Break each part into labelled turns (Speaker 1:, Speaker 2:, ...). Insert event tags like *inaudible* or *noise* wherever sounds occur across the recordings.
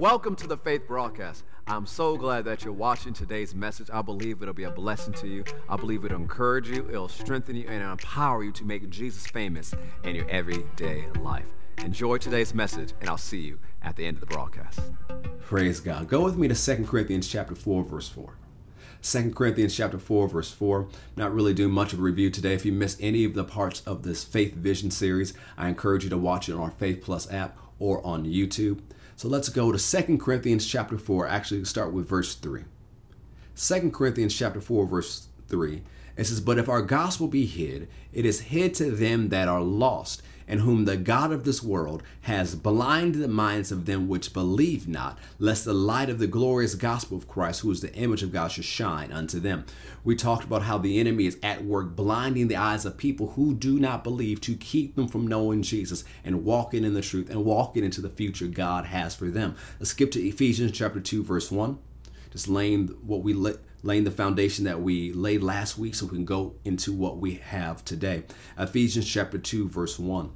Speaker 1: Welcome to the Faith Broadcast. I'm so glad that you're watching today's message. I believe it'll be a blessing to you. I believe it'll encourage you, it'll strengthen you, and empower you to make Jesus famous in your everyday life. Enjoy today's message, and I'll see you at the end of the broadcast.
Speaker 2: Praise God. Go with me to 2 Corinthians chapter 4, verse 4. 2 Corinthians chapter 4, verse 4. Not really doing much of a review today. If you missed any of the parts of this Faith Vision series, I encourage you to watch it on our Faith Plus app or on YouTube. So let's go to 2 Corinthians chapter 4. Actually, start with verse 3. 2 Corinthians chapter 4, verse 3. It says, But if our gospel be hid, it is hid to them that are lost and whom the God of this world has blinded the minds of them which believe not, lest the light of the glorious gospel of Christ, who is the image of God, should shine unto them. We talked about how the enemy is at work blinding the eyes of people who do not believe to keep them from knowing Jesus and walking in the truth and walking into the future God has for them. Let's skip to Ephesians chapter 2, verse 1. Just laying what we lit laying the foundation that we laid last week so we can go into what we have today. Ephesians chapter 2 verse 1.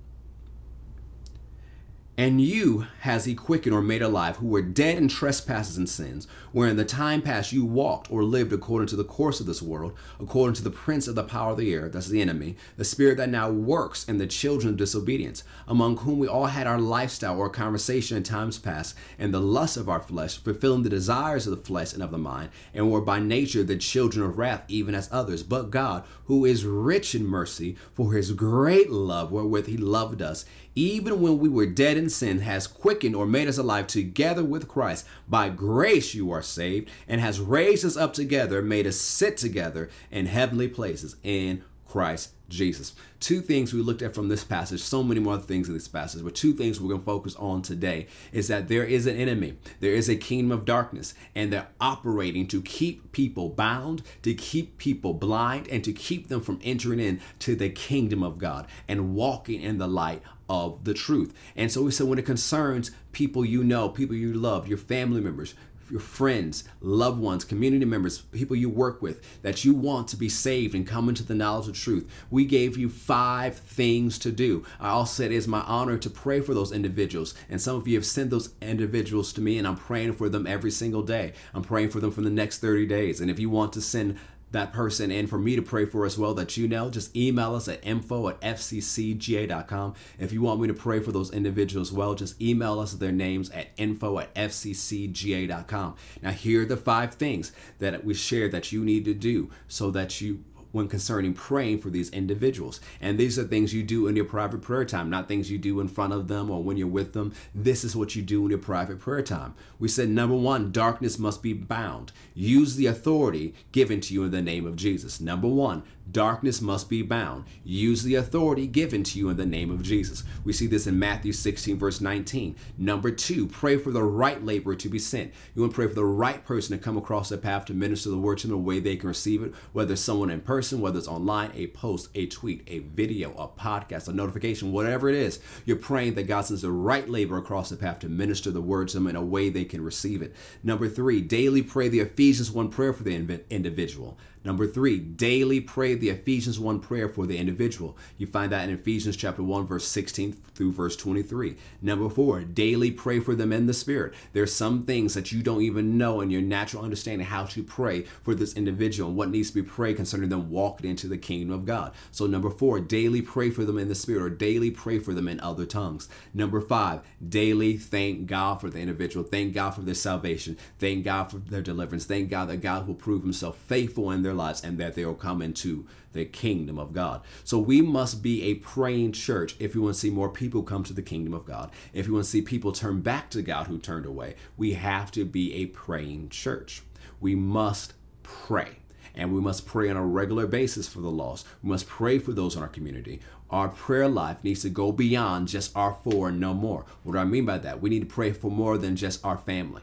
Speaker 2: And you has he quickened or made alive, who were dead in trespasses and sins, where in the time past you walked or lived according to the course of this world, according to the prince of the power of the air, that's the enemy, the spirit that now works in the children of disobedience, among whom we all had our lifestyle or conversation in times past, and the lust of our flesh, fulfilling the desires of the flesh and of the mind, and were by nature the children of wrath, even as others. But God, who is rich in mercy, for his great love wherewith he loved us, even when we were dead in sin, has quickened or made us alive together with Christ. By grace you are saved, and has raised us up together, made us sit together in heavenly places in Christ Jesus. Two things we looked at from this passage, so many more things in this passage, but two things we're going to focus on today is that there is an enemy, there is a kingdom of darkness, and they're operating to keep people bound, to keep people blind, and to keep them from entering into the kingdom of God and walking in the light of the truth. And so we said when it concerns people you know, people you love, your family members, your friends, loved ones, community members, people you work with, that you want to be saved and come into the knowledge of truth. We gave you five things to do. I also said it is my honor to pray for those individuals. And some of you have sent those individuals to me, and I'm praying for them every single day. I'm praying for them for the next 30 days. And if you want to send that person and for me to pray for as well that you know, just email us at info at fccga.com. If you want me to pray for those individuals well, just email us their names at info at fccga.com. Now, here are the five things that we share that you need to do so that you when concerning praying for these individuals. And these are things you do in your private prayer time, not things you do in front of them or when you're with them. This is what you do in your private prayer time. We said number one, darkness must be bound. Use the authority given to you in the name of Jesus. Number one, Darkness must be bound. Use the authority given to you in the name of Jesus. We see this in Matthew 16, verse 19. Number two, pray for the right laborer to be sent. You want to pray for the right person to come across the path to minister the word to them in a way they can receive it, whether it's someone in person, whether it's online, a post, a tweet, a video, a podcast, a notification, whatever it is. You're praying that God sends the right laborer across the path to minister the word to them in a way they can receive it. Number three, daily pray the Ephesians 1 prayer for the individual. Number three, daily pray the Ephesians 1 prayer for the individual. You find that in Ephesians chapter 1, verse 16 through verse 23. Number four, daily pray for them in the Spirit. There's some things that you don't even know in your natural understanding how to pray for this individual and what needs to be prayed concerning them walking into the kingdom of God. So, number four, daily pray for them in the Spirit or daily pray for them in other tongues. Number five, daily thank God for the individual. Thank God for their salvation. Thank God for their deliverance. Thank God that God will prove himself faithful in their lives and that they will come into the kingdom of God. So we must be a praying church if you want to see more people come to the kingdom of God. If you want to see people turn back to God who turned away, we have to be a praying church. We must pray. And we must pray on a regular basis for the lost. We must pray for those in our community. Our prayer life needs to go beyond just our four and no more. What do I mean by that? We need to pray for more than just our family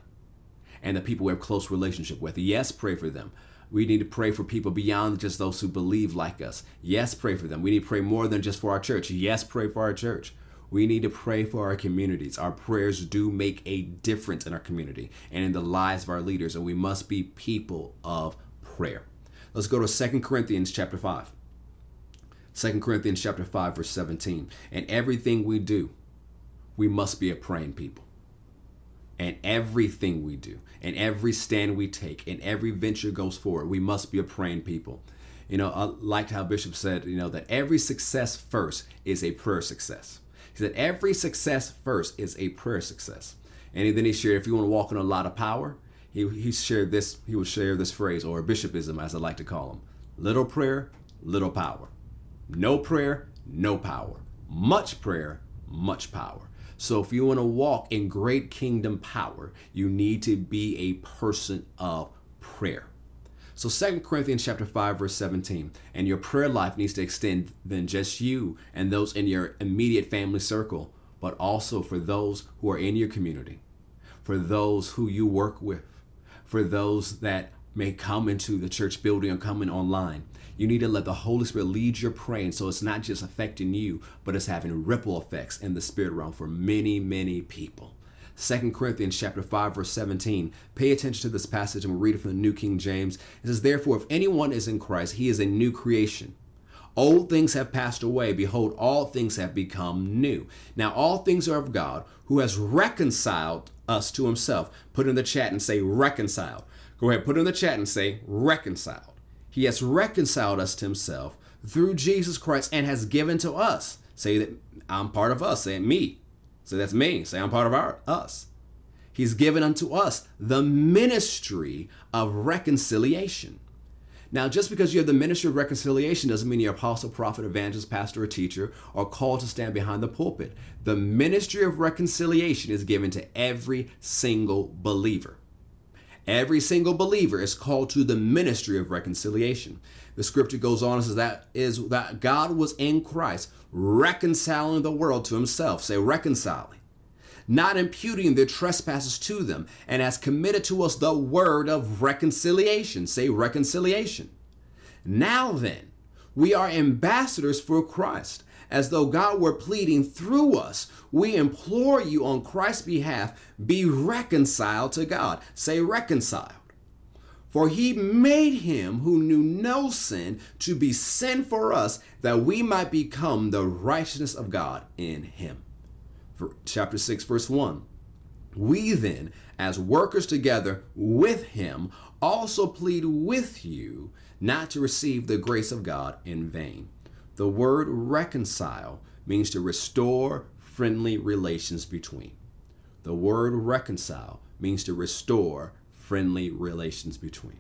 Speaker 2: and the people we have close relationship with. Yes, pray for them. We need to pray for people beyond just those who believe like us. Yes, pray for them. We need to pray more than just for our church. Yes, pray for our church. We need to pray for our communities. Our prayers do make a difference in our community and in the lives of our leaders, and we must be people of prayer. Let's go to Second Corinthians chapter 5. 2 Corinthians chapter 5 verse 17. And everything we do, we must be a praying people. And everything we do, and every stand we take, and every venture goes forward, we must be a praying people. You know, I liked how Bishop said, you know, that every success first is a prayer success. He said every success first is a prayer success. And then he shared, if you want to walk in a lot of power, he, he shared this, he would share this phrase, or bishopism as I like to call him. Little prayer, little power. No prayer, no power. Much prayer, much power. So if you want to walk in great kingdom power, you need to be a person of prayer. So 2 Corinthians chapter 5 verse 17, and your prayer life needs to extend than just you and those in your immediate family circle, but also for those who are in your community, for those who you work with, for those that may come into the church building or come in online. You need to let the Holy Spirit lead your praying so it's not just affecting you, but it's having ripple effects in the spirit realm for many, many people. 2 Corinthians chapter 5 verse 17. Pay attention to this passage and we'll read it from the New King James. It says, Therefore, if anyone is in Christ, he is a new creation. Old things have passed away. Behold, all things have become new. Now, all things are of God, who has reconciled us to himself. Put in the chat and say reconciled. Go ahead, put in the chat and say reconciled. He has reconciled us to himself through Jesus Christ and has given to us. Say that I'm part of us. Say me. Say that's me. Say I'm part of our us. He's given unto us the ministry of reconciliation. Now, just because you have the ministry of reconciliation doesn't mean you're apostle, prophet, evangelist, pastor, or teacher, or called to stand behind the pulpit. The ministry of reconciliation is given to every single believer. Every single believer is called to the ministry of reconciliation. The scripture goes on and says that is that God was in Christ reconciling the world to himself. Say reconciling. Not imputing their trespasses to them, and has committed to us the word of reconciliation. Say reconciliation. Now then, we are ambassadors for Christ as though God were pleading through us. We implore you on Christ's behalf, be reconciled to God. Say reconciled. For he made him who knew no sin to be sin for us, that we might become the righteousness of God in him. For chapter 6, verse 1. We then, as workers together with him, also plead with you not to receive the grace of God in vain. The word reconcile means to restore friendly relations between. The word reconcile means to restore friendly relations between.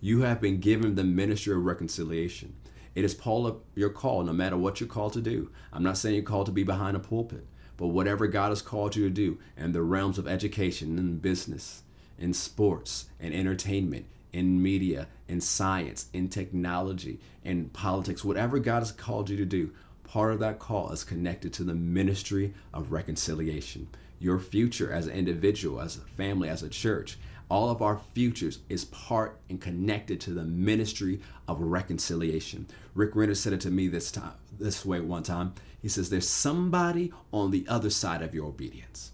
Speaker 2: You have been given the ministry of reconciliation. It is of your call, no matter what you're called to do. I'm not saying you're called to be behind a pulpit, but whatever God has called you to do in the realms of education and business, in sports and entertainment, in media, in science, in technology, in politics, whatever God has called you to do, part of that call is connected to the ministry of reconciliation. Your future as an individual, as a family, as a church, all of our futures is part and connected to the ministry of reconciliation. Rick Renner said it to me this time, this way one time. He says, There's somebody on the other side of your obedience.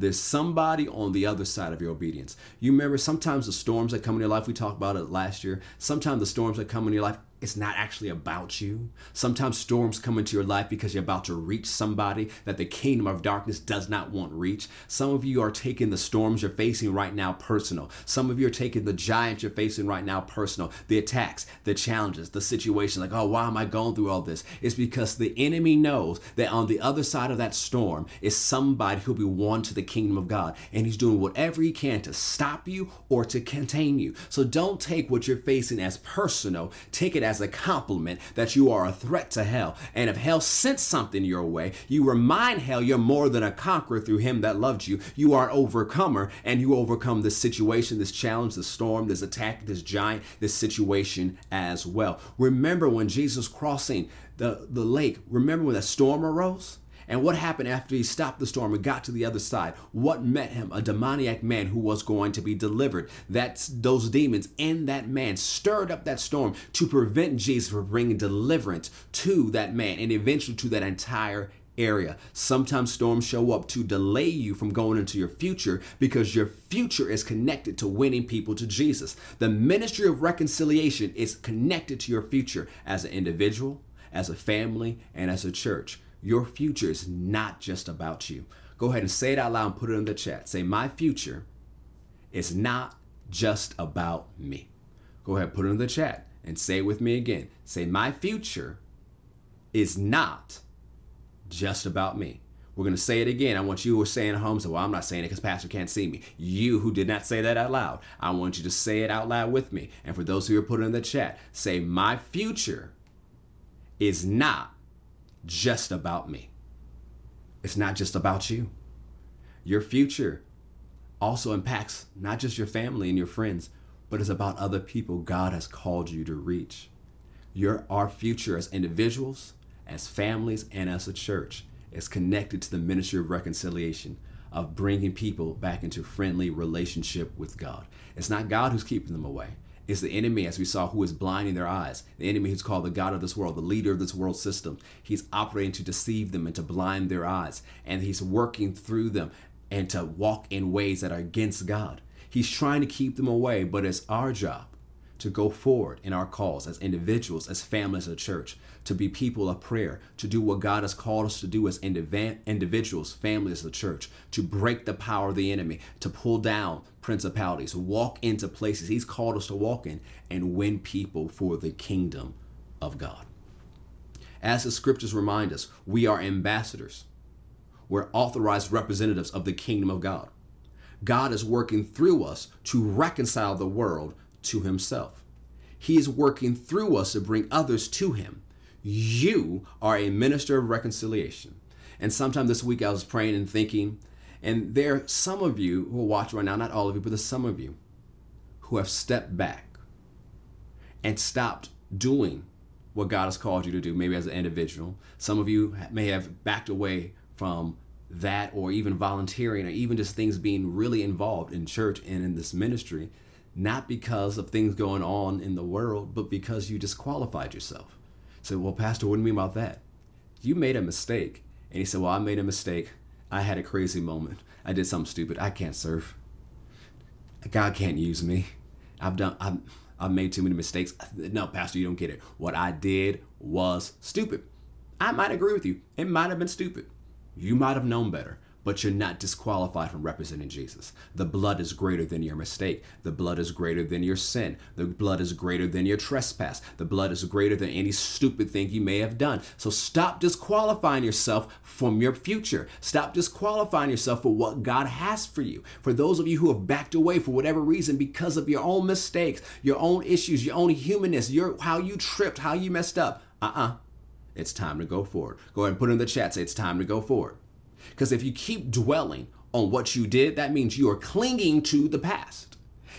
Speaker 2: There's somebody on the other side of your obedience. You remember sometimes the storms that come in your life, we talked about it last year. Sometimes the storms that come in your life, it's not actually about you. Sometimes storms come into your life because you're about to reach somebody that the kingdom of darkness does not want reach. Some of you are taking the storms you're facing right now personal. Some of you are taking the giants you're facing right now personal. The attacks, the challenges, the situation like, oh, why am I going through all this? It's because the enemy knows that on the other side of that storm is somebody who'll be won to the kingdom of God. And he's doing whatever he can to stop you or to contain you. So don't take what you're facing as personal. Take it as a compliment that you are a threat to hell. And if hell sent something your way, you remind hell you're more than a conqueror through him that loved you. You are an overcomer and you overcome this situation, this challenge, this storm, this attack, this giant, this situation as well. Remember when Jesus crossing the, the lake, remember when the storm arose? And what happened after he stopped the storm and got to the other side? What met him? A demoniac man who was going to be delivered. That's those demons in that man stirred up that storm to prevent Jesus from bringing deliverance to that man and eventually to that entire area. Sometimes storms show up to delay you from going into your future because your future is connected to winning people to Jesus. The ministry of reconciliation is connected to your future as an individual, as a family, and as a church. Your future is not just about you. Go ahead and say it out loud and put it in the chat. Say, My future is not just about me. Go ahead, put it in the chat and say it with me again. Say, My future is not just about me. We're going to say it again. I want you who are saying at home, so well, I'm not saying it because Pastor can't see me. You who did not say that out loud, I want you to say it out loud with me. And for those who are putting in the chat, say, My future is not just about me. It's not just about you. Your future also impacts not just your family and your friends, but it's about other people God has called you to reach. Your our future as individuals, as families, and as a church is connected to the ministry of reconciliation, of bringing people back into friendly relationship with God. It's not God who's keeping them away. It's the enemy, as we saw, who is blinding their eyes. The enemy who's called the God of this world, the leader of this world system. He's operating to deceive them and to blind their eyes. And he's working through them and to walk in ways that are against God. He's trying to keep them away, but it's our job to go forward in our calls as individuals, as families, as a church, to be people of prayer, to do what God has called us to do as individuals, families, as a church, to break the power of the enemy, to pull down principalities, walk into places He's called us to walk in, and win people for the kingdom of God. As the scriptures remind us, we are ambassadors. We're authorized representatives of the kingdom of God. God is working through us to reconcile the world to himself. He is working through us to bring others to him. You are a minister of reconciliation. And sometime this week I was praying and thinking, and there are some of you who are watching right now, not all of you, but there's some of you who have stepped back and stopped doing what God has called you to do, maybe as an individual. Some of you may have backed away from that or even volunteering or even just things being really involved in church and in this ministry not because of things going on in the world, but because you disqualified yourself. So, well, Pastor, what do you mean about that? You made a mistake. And he said, Well, I made a mistake. I had a crazy moment. I did something stupid. I can't serve. God can't use me. I've done I've, I've made too many mistakes. No, Pastor, you don't get it. What I did was stupid. I might agree with you. It might have been stupid. You might have known better but you're not disqualified from representing Jesus. The blood is greater than your mistake. The blood is greater than your sin. The blood is greater than your trespass. The blood is greater than any stupid thing you may have done. So stop disqualifying yourself from your future. Stop disqualifying yourself for what God has for you. For those of you who have backed away for whatever reason because of your own mistakes, your own issues, your own humanness, your how you tripped, how you messed up. Uh-uh. It's time to go forward. Go ahead and put in the chat. Say it's time to go forward. Because if you keep dwelling on what you did, that means you are clinging to the past.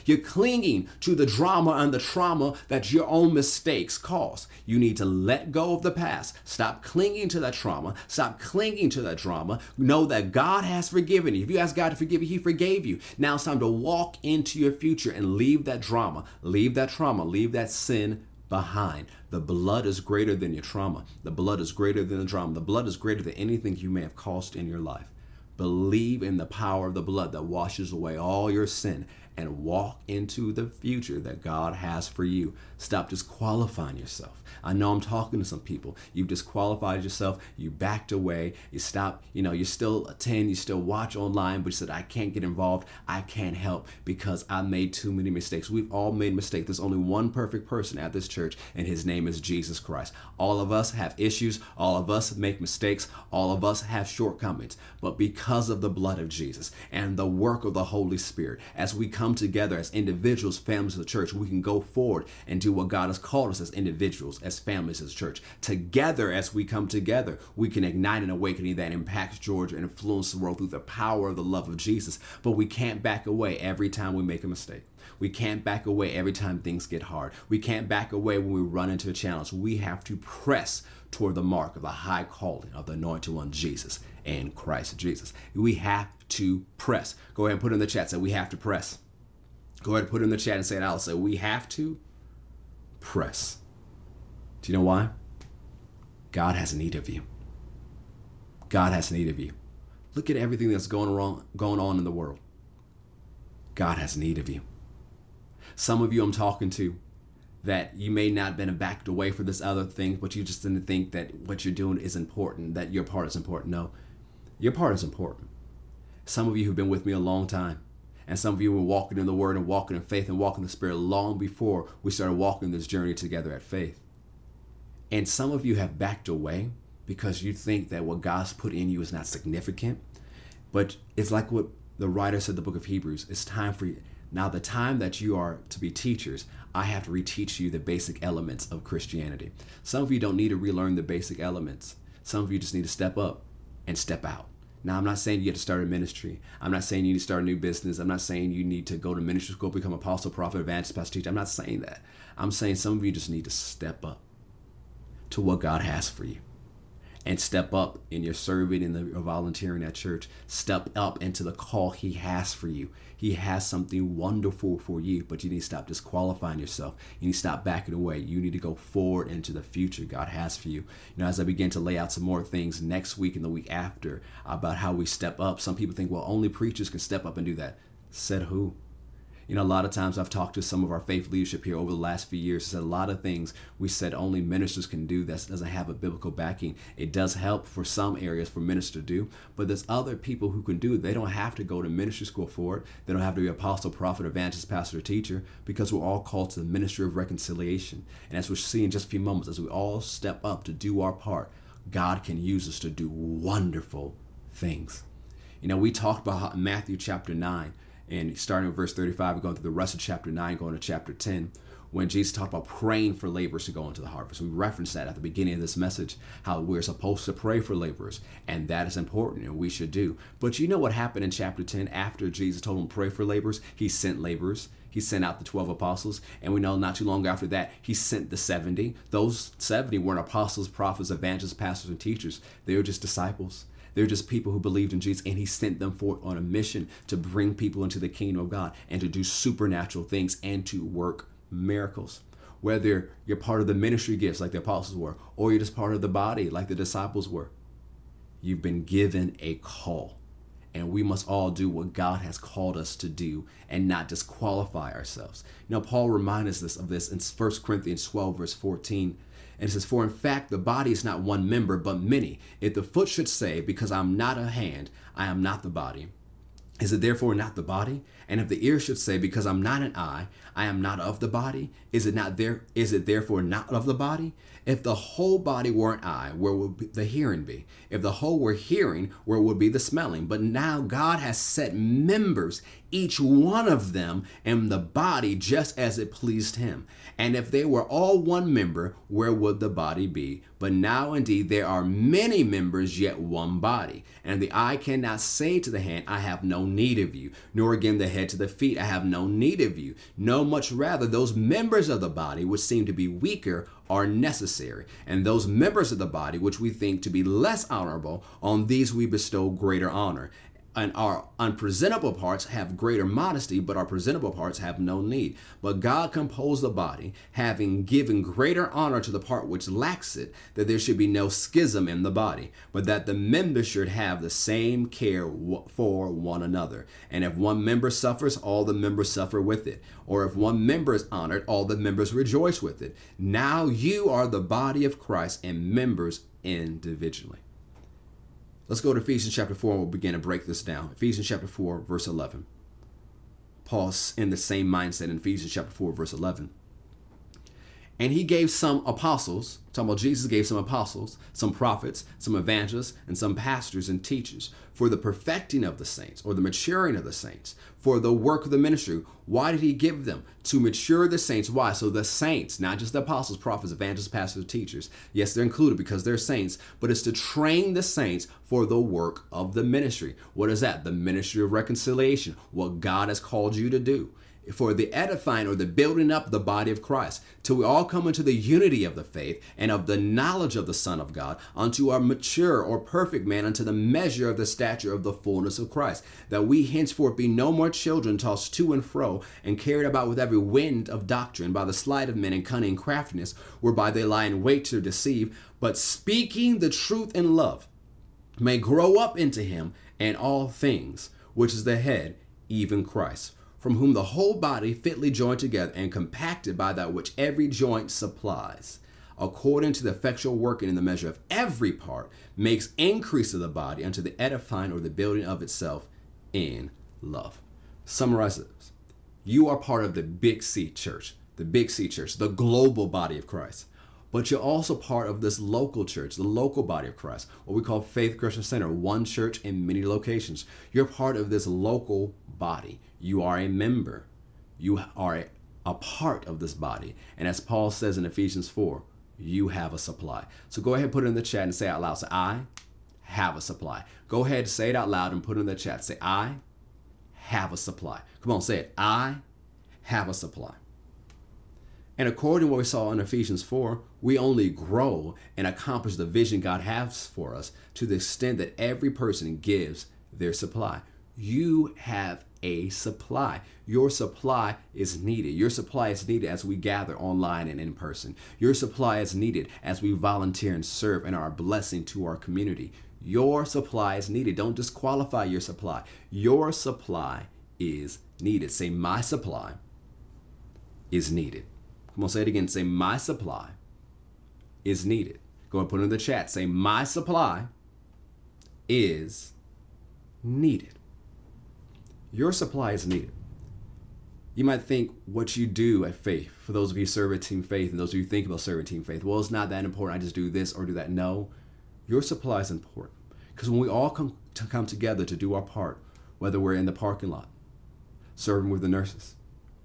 Speaker 2: You're clinging to the drama and the trauma that your own mistakes cause. You need to let go of the past. Stop clinging to that trauma. Stop clinging to that drama. Know that God has forgiven you. If you ask God to forgive you, He forgave you. Now it's time to walk into your future and leave that drama, leave that trauma, leave that sin behind. The blood is greater than your trauma. The blood is greater than the drama. The blood is greater than anything you may have caused in your life. Believe in the power of the blood that washes away all your sin and walk into the future that God has for you. Stop disqualifying yourself. I know I'm talking to some people. You've disqualified yourself. You backed away. You stopped, you know, you still attend, you still watch online, but you said, I can't get involved. I can't help because I made too many mistakes. We've all made mistakes. There's only one perfect person at this church, and his name is Jesus Christ. All of us have issues. All of us make mistakes. All of us have shortcomings. But because of the blood of Jesus and the work of the Holy Spirit, as we come together as individuals, families of the church, we can go forward and do what God has called us as individuals, as families, as church. Together, as we come together, we can ignite an awakening that impacts Georgia and influence the world through the power of the love of Jesus. But we can't back away every time we make a mistake. We can't back away every time things get hard. We can't back away when we run into a challenge. We have to press toward the mark of the high calling of the anointed one, Jesus and Christ Jesus. We have to press. Go ahead and put in the chat. Say we have to press. Go ahead and put in the chat and say it out. Say we have to press. Do you know why? God has need of you. God has need of you. Look at everything that's going wrong, going on in the world. God has need of you. Some of you I'm talking to that you may not have been backed away for this other thing, but you just didn't think that what you're doing is important, that your part is important. No, your part is important. Some of you who've been with me a long time. And some of you were walking in the Word and walking in faith and walking in the Spirit long before we started walking this journey together at faith. And some of you have backed away because you think that what God's put in you is not significant. But it's like what the writer said in the book of Hebrews it's time for you. Now, the time that you are to be teachers, I have to reteach you the basic elements of Christianity. Some of you don't need to relearn the basic elements. Some of you just need to step up and step out. Now, I'm not saying you have to start a ministry. I'm not saying you need to start a new business. I'm not saying you need to go to ministry school, become apostle, prophet, evangelist, pastor, teacher. I'm not saying that. I'm saying some of you just need to step up to what God has for you and step up in your serving and the volunteering at church. Step up into the call He has for you. He has something wonderful for you, but you need to stop disqualifying yourself. You need to stop backing away. You need to go forward into the future God has for you. You know, as I begin to lay out some more things next week and the week after about how we step up, some people think, well, only preachers can step up and do that. Said who? You know, a lot of times I've talked to some of our faith leadership here over the last few years. Said a lot of things we said only ministers can do that doesn't have a biblical backing. It does help for some areas for ministers to do, but there's other people who can do it. They don't have to go to ministry school for it. They don't have to be apostle, prophet, evangelist, pastor, or teacher because we're all called to the ministry of reconciliation. And as we'll see in just a few moments, as we all step up to do our part, God can use us to do wonderful things. You know, we talked about Matthew chapter 9 and starting with verse 35 going through the rest of chapter 9 going to chapter 10 when jesus talked about praying for laborers to go into the harvest. We referenced that at the beginning of this message how we're supposed to pray for laborers and that is important and we should do. But you know what happened in chapter 10 after jesus told them pray for laborers he sent laborers. He sent out the 12 apostles. And we know not too long after that he sent the 70 those 70 weren't apostles prophets evangelists pastors and teachers. They were just disciples they're just people who believed in Jesus, and He sent them forth on a mission to bring people into the kingdom of God and to do supernatural things and to work miracles. Whether you're part of the ministry gifts like the apostles were, or you're just part of the body like the disciples were, you've been given a call. And we must all do what God has called us to do and not disqualify ourselves. You know, Paul reminds us of this in 1 Corinthians 12, verse 14 and it says, For in fact, the body is not one member, but many. If the foot should say, Because I'm not a hand, I am not the body, is it therefore not the body? And if the ear should say, Because I'm not an eye, I am not of the body, is it not there is it therefore not of the body? If the whole body were an eye, where would the hearing be? If the whole were hearing, where would be the smelling? But now God has set members, each one of them, in the body just as it pleased him. And if they were all one member, where would the body be? But now indeed there are many members, yet one body. And the eye cannot say to the hand, I have no need of you, nor again the head to the feet, I have no need of you. No, much rather, those members of the body which seem to be weaker are necessary, and those members of the body which we think to be less honorable, on these we bestow greater honor and our unpresentable parts have greater modesty, but our presentable parts have no need. But God composed the body, having given greater honor to the part which lacks it, that there should be no schism in the body, but that the members should have the same care for one another. And if one member suffers, all the members suffer with it. Or if one member is honored, all the members rejoice with it. Now you are the body of Christ and members individually. Let's go to Ephesians chapter 4 and we'll begin to break this down. Ephesians chapter 4, verse 11. Paul's in the same mindset in Ephesians chapter 4, verse 11. And he gave some apostles, talking about Jesus gave some apostles, some prophets, some evangelists, and some pastors and teachers for the perfecting of the saints or the maturing of the saints, for the work of the ministry. Why did he give them? To mature the saints. Why? So the saints, not just the apostles, prophets, evangelists, pastors, teachers. Yes, they're included because they're saints, but it's to train the saints for the work of the ministry. What is that? The ministry of reconciliation, what God has called you to do for the edifying or the building up the body of Christ, till we all come into the unity of the faith and of the knowledge of the Son of God, unto our mature or perfect man, unto the measure of the stature of the fullness of Christ, that we henceforth be no more children tossed to and fro and carried about with every wind of doctrine by the sleight of men and cunning craftiness, whereby they lie in wait to deceive, but speaking the truth in love may grow up into him and all things, which is the head, even Christ from whom the whole body fitly joined together and compacted by that which every joint supplies, according to the effectual working in the measure of every part, makes increase of the body unto the edifying or the building of itself in love. Summarize this. You are part of the Big C Church, the Big C Church, the global body of Christ. But you're also part of this local church, the local body of Christ, what we call Faith Christian Center, one church in many locations. You're part of this local body. You are a member. You are a part of this body. And as Paul says in Ephesians 4, you have a supply. So go ahead put it in the chat and say out loud. Say, I have a supply. Go ahead, say it out loud and put it in the chat. Say, I have a supply. Come on, say it. I have a supply. And according to what we saw in Ephesians 4, we only grow and accomplish the vision God has for us to the extent that every person gives their supply. You have a supply. Your supply is needed. Your supply is needed as we gather online and in person. Your supply is needed as we volunteer and serve and are a blessing to our community. Your supply is needed. Don't disqualify your supply. Your supply is needed. Say, my supply is needed. Come on, say it again. Say, my supply is needed. Go and put it in the chat. Say, my supply is needed. Your supply is needed. You might think what you do at Faith, for those of you serve at Team Faith and those of you think about serving Team Faith, well, it's not that important. I just do this or do that. No, your supply is important. Because when we all come to come together to do our part, whether we're in the parking lot, serving with the nurses,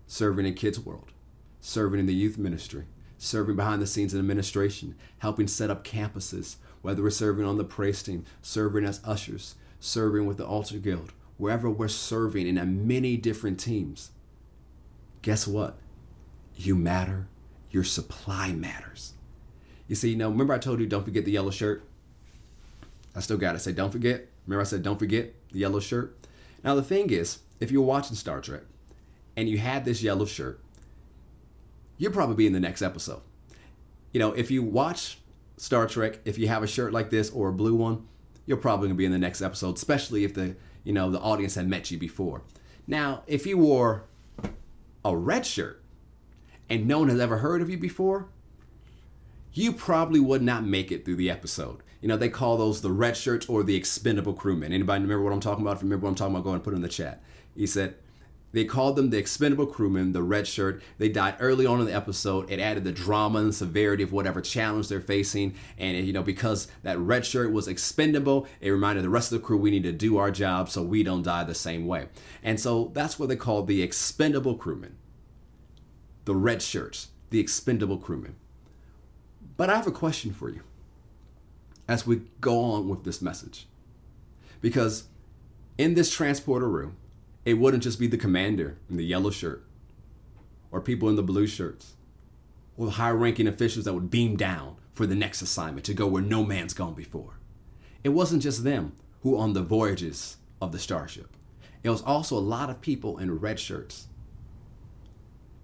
Speaker 2: serving in Kids World, serving in the youth ministry, serving behind the scenes in administration, helping set up campuses, whether we're serving on the praise team, serving as ushers, serving with the altar guild, wherever we're serving in many different teams, guess what? You matter. Your supply matters. You see, you know, remember I told you don't forget the yellow shirt? I still got to say, don't forget. Remember I said, don't forget the yellow shirt? Now, the thing is, if you're watching Star Trek and you had this yellow shirt, you'll probably be in the next episode. You know, if you watch Star Trek, if you have a shirt like this or a blue one, you're probably gonna be in the next episode, especially if the you know the audience had met you before. Now, if you wore a red shirt and no one has ever heard of you before, you probably would not make it through the episode. You know, they call those the red shirts or the expendable crewmen. Anybody remember what I'm talking about? If you remember what I'm talking about, go and put it in the chat. He said, they called them the expendable crewmen, the red shirt. They died early on in the episode. It added the drama and severity of whatever challenge they're facing. And, you know, because that red shirt was expendable, it reminded the rest of the crew we need to do our job so we don't die the same way. And so that's what they call the expendable crewmen, the red shirts, the expendable crewmen. But I have a question for you as we go on with this message. Because in this transporter room, it wouldn't just be the commander in the yellow shirt or people in the blue shirts or high ranking officials that would beam down for the next assignment to go where no man's gone before. It wasn't just them who on the voyages of the starship. It was also a lot of people in red shirts.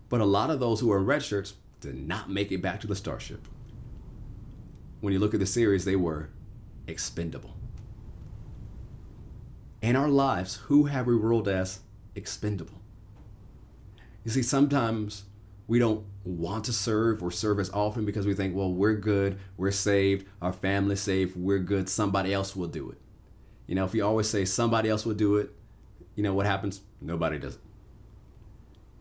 Speaker 2: But a lot of those who were in red shirts did not make it back to the starship. When you look at the series, they were expendable in our lives, who have we ruled as expendable? You see, sometimes we don't want to serve or serve as often because we think, well, we're good, we're saved, our family's safe, we're good, somebody else will do it. You know, if you always say somebody else will do it, you know what happens? Nobody does it.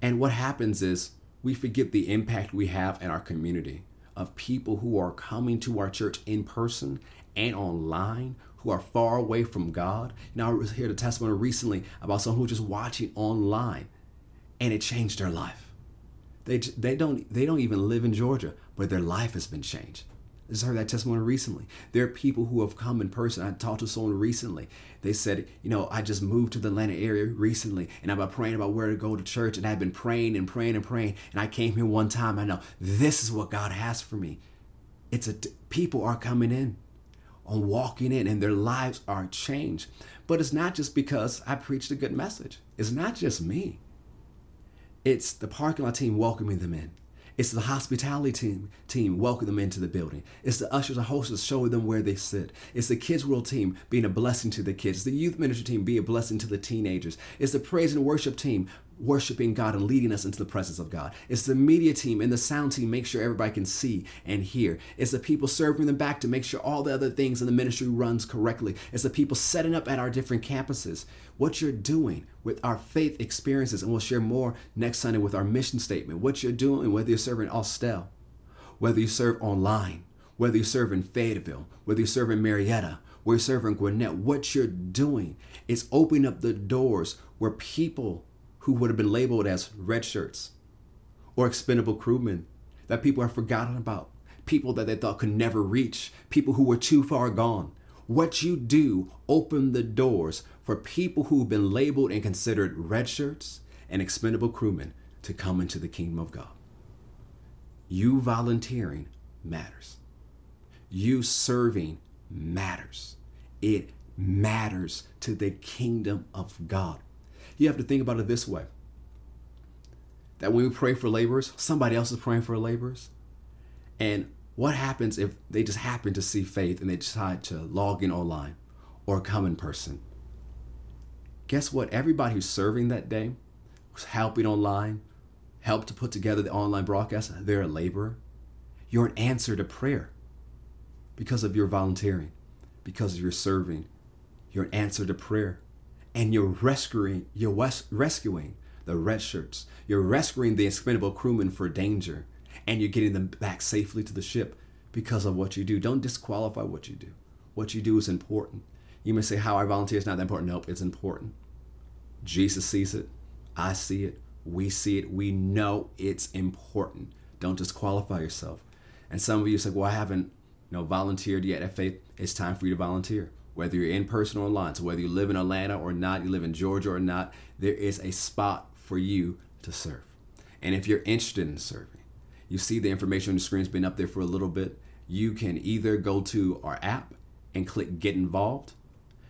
Speaker 2: And what happens is we forget the impact we have in our community of people who are coming to our church in person and online who are far away from God. Now, I was heard a testimony recently about someone who was just watching online and it changed their life. They, they, don't, they don't even live in Georgia, but their life has been changed. I just heard that testimony recently. There are people who have come in person. I talked to someone recently. They said, you know, I just moved to the Atlanta area recently and I've been praying about where to go to church and I've been praying and praying and praying. And I came here one time. I know this is what God has for me. It's a people are coming in on walking in and their lives are changed. But it's not just because I preached a good message. It's not just me. It's the parking lot team welcoming them in. It's the hospitality team team welcoming them into the building. It's the ushers and hostess showing them where they sit. It's the kids world team being a blessing to the kids. It's the youth ministry team being a blessing to the teenagers. It's the praise and worship team worshiping God and leading us into the presence of God. It's the media team and the sound team, make sure everybody can see and hear. It's the people serving the back to make sure all the other things in the ministry runs correctly. It's the people setting up at our different campuses. What you're doing with our faith experiences, and we'll share more next Sunday with our mission statement. What you're doing, whether you're serving Austell, whether you serve online, whether you serve in Fayetteville, whether you serve in Marietta, whether you serve in Gwinnett, what you're doing is opening up the doors where people who would have been labeled as red shirts or expendable crewmen that people have forgotten about, people that they thought could never reach, people who were too far gone. What you do open the doors for people who've been labeled and considered red shirts and expendable crewmen to come into the kingdom of God. You volunteering matters. You serving matters. It matters to the kingdom of God. You have to think about it this way that when we pray for laborers, somebody else is praying for laborers. And what happens if they just happen to see faith and they decide to log in online or come in person? Guess what? Everybody who's serving that day, who's helping online, helped to put together the online broadcast, they're a laborer. You're an answer to prayer because of your volunteering, because of your serving. You're an answer to prayer and you're rescuing you're res- rescuing the red shirts. You're rescuing the expendable crewmen for danger and you're getting them back safely to the ship because of what you do. Don't disqualify what you do. What you do is important. You may say how i volunteer is not that important. Nope it's important. Jesus sees it. I see it. We see it. We know it's important. Don't disqualify yourself. And some of you say well i haven't you know volunteered yet. At faith it's time for you to volunteer whether you're in person or online. So whether you live in Atlanta or not, you live in Georgia or not, there is a spot for you to serve. And if you're interested in serving, you see the information on the screen has been up there for a little bit. You can either go to our app and click get involved.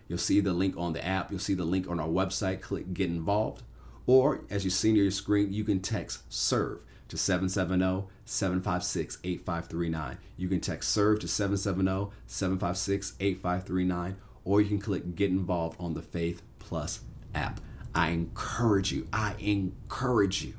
Speaker 2: You'll see the link on the app. You'll see the link on our website. Click get involved. Or as you see near your screen, you can text serve to 770 756 8539. You can text serve to 770 756 8539, or you can click get involved on the Faith Plus app. I encourage you, I encourage you,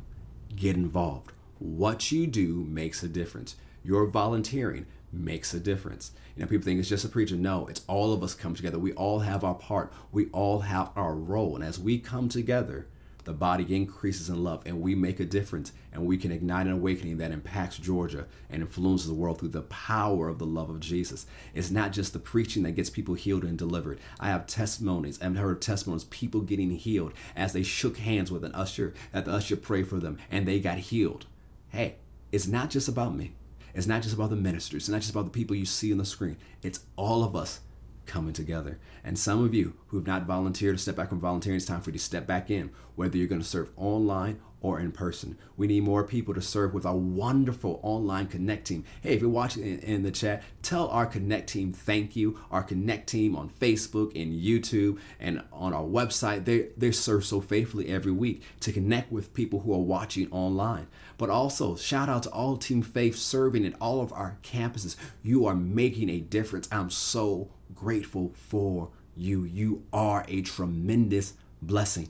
Speaker 2: get involved. What you do makes a difference. Your volunteering makes a difference. You know, people think it's just a preacher. No, it's all of us come together. We all have our part. We all have our role. And as we come together, the body increases in love and we make a difference and we can ignite an awakening that impacts Georgia and influences the world through the power of the love of Jesus. It's not just the preaching that gets people healed and delivered. I have testimonies. I've heard testimonies, people getting healed as they shook hands with an usher, that the usher prayed for them and they got healed. Hey, it's not just about me. It's not just about the ministers. It's not just about the people you see on the screen. It's all of us coming together. And some of you who have not volunteered to step back from volunteering, it's time for you to step back in, whether you're going to serve online or in person. We need more people to serve with our wonderful online Connect team. Hey, if you're watching in, the chat, tell our Connect team thank you. Our Connect team on Facebook and YouTube and on our website, they, they serve so faithfully every week to connect with people who are watching online. But also, shout out to all Team Faith serving at all of our campuses. You are making a difference. I'm so grateful for you. You are a tremendous blessing.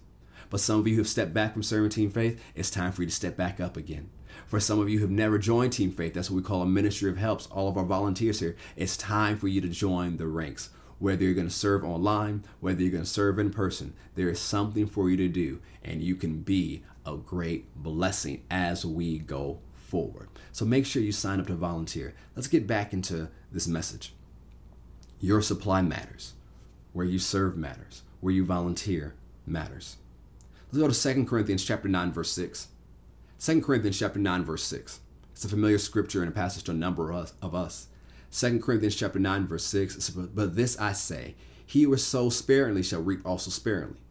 Speaker 2: But some of you have stepped back from serving Team Faith, it's time for you to step back up again. For some of you who have never joined Team Faith, that's what we call a ministry of helps, all of our volunteers here, it's time for you to join the ranks. Whether you're going to serve online, whether you're going to serve in person, there is something for you to do, and you can be a great blessing as we go forward. So make sure you sign up to volunteer. Let's get back into this message. Your supply matters. Where you serve matters. Where you volunteer matters. Let's go to 2 Corinthians chapter 9, verse 6. 2 Corinthians chapter 9, verse 6. It's a familiar scripture and a passage to a number of us. 2 Corinthians chapter 9, verse 6. But this I say, he who sows sparingly shall reap also sparingly,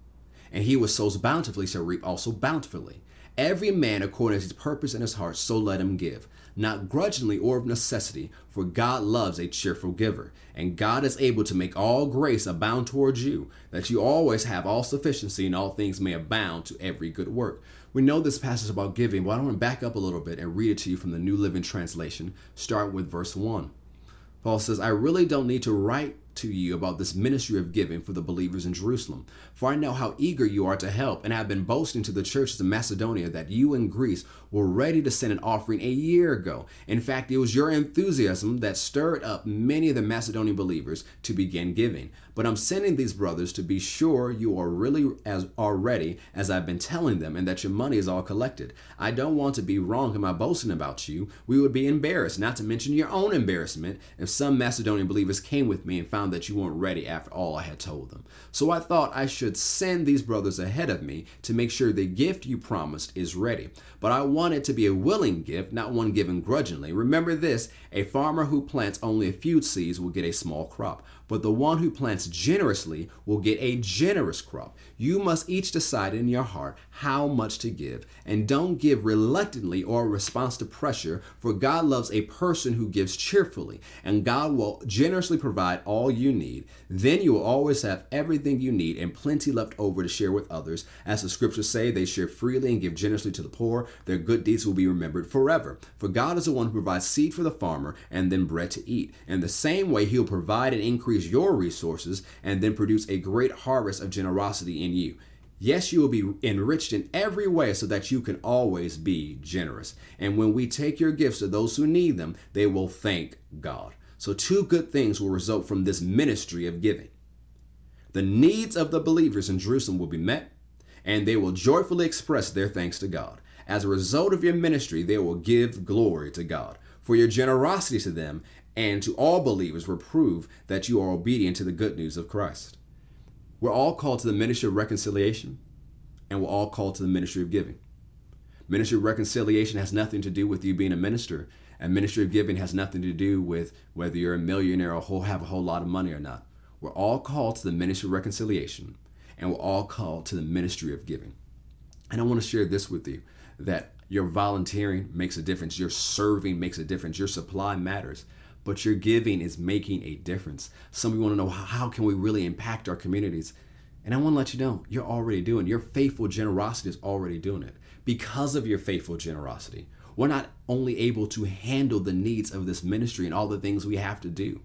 Speaker 2: and he who sows bountifully shall reap also bountifully. Every man according to his purpose in his heart, so let him give not grudgingly or of necessity, for God loves a cheerful giver. And God is able to make all grace abound towards you, that you always have all sufficiency and all things may abound to every good work. We know this passage about giving, but I want to back up a little bit and read it to you from the New Living Translation. Start with verse 1. Paul says, I really don't need to write to you about this ministry of giving for the believers in Jerusalem. For I know how eager you are to help, and I have been boasting to the churches of Macedonia that you and Greece were ready to send an offering a year ago. In fact, it was your enthusiasm that stirred up many of the Macedonian believers to begin giving. But I'm sending these brothers to be sure you are really as are ready as I've been telling them, and that your money is all collected. I don't want to be wrong in my boasting about you. We would be embarrassed, not to mention your own embarrassment, if some Macedonian believers came with me and found that you weren't ready after all I had told them. So I thought I should send these brothers ahead of me to make sure the gift you promised is ready. But I want it to be a willing gift, not one given grudgingly. Remember this a farmer who plants only a few seeds will get a small crop but the one who plants generously will get a generous crop. You must each decide in your heart how much to give, and don't give reluctantly or in response to pressure, for God loves a person who gives cheerfully, and God will generously provide all you need. Then you will always have everything you need and plenty left over to share with others. As the scriptures say, they share freely and give generously to the poor. Their good deeds will be remembered forever. For God is the one who provides seed for the farmer and then bread to eat. In the same way, He'll provide and increase increase your resources and then produce a great harvest of generosity in you. Yes, you will be enriched in every way so that you can always be generous. And when we take your gifts to those who need them, they will thank God. So, two good things will result from this ministry of giving. The needs of the believers in Jerusalem will be met, and they will joyfully express their thanks to God. As a result of your ministry, they will give glory to God for your generosity to them and to all believers will prove that you are obedient to the good news of Christ. We're all called to the ministry of reconciliation, and we're all called to the ministry of giving. Ministry of reconciliation has nothing to do with you being a minister, and ministry of giving has nothing to do with whether you're a millionaire or have a whole lot of money or not. We're all called to the ministry of reconciliation, and we're all called to the ministry of giving. And I want to share this with you that your volunteering makes a difference, your serving makes a difference, your supply matters but your giving is making a difference. Some of you want to know how, can we really impact our communities? And I want to let you know, you're already doing. Your faithful generosity is already doing it. Because of your faithful generosity, we're not only able to handle the needs of this ministry and all the things we have to do,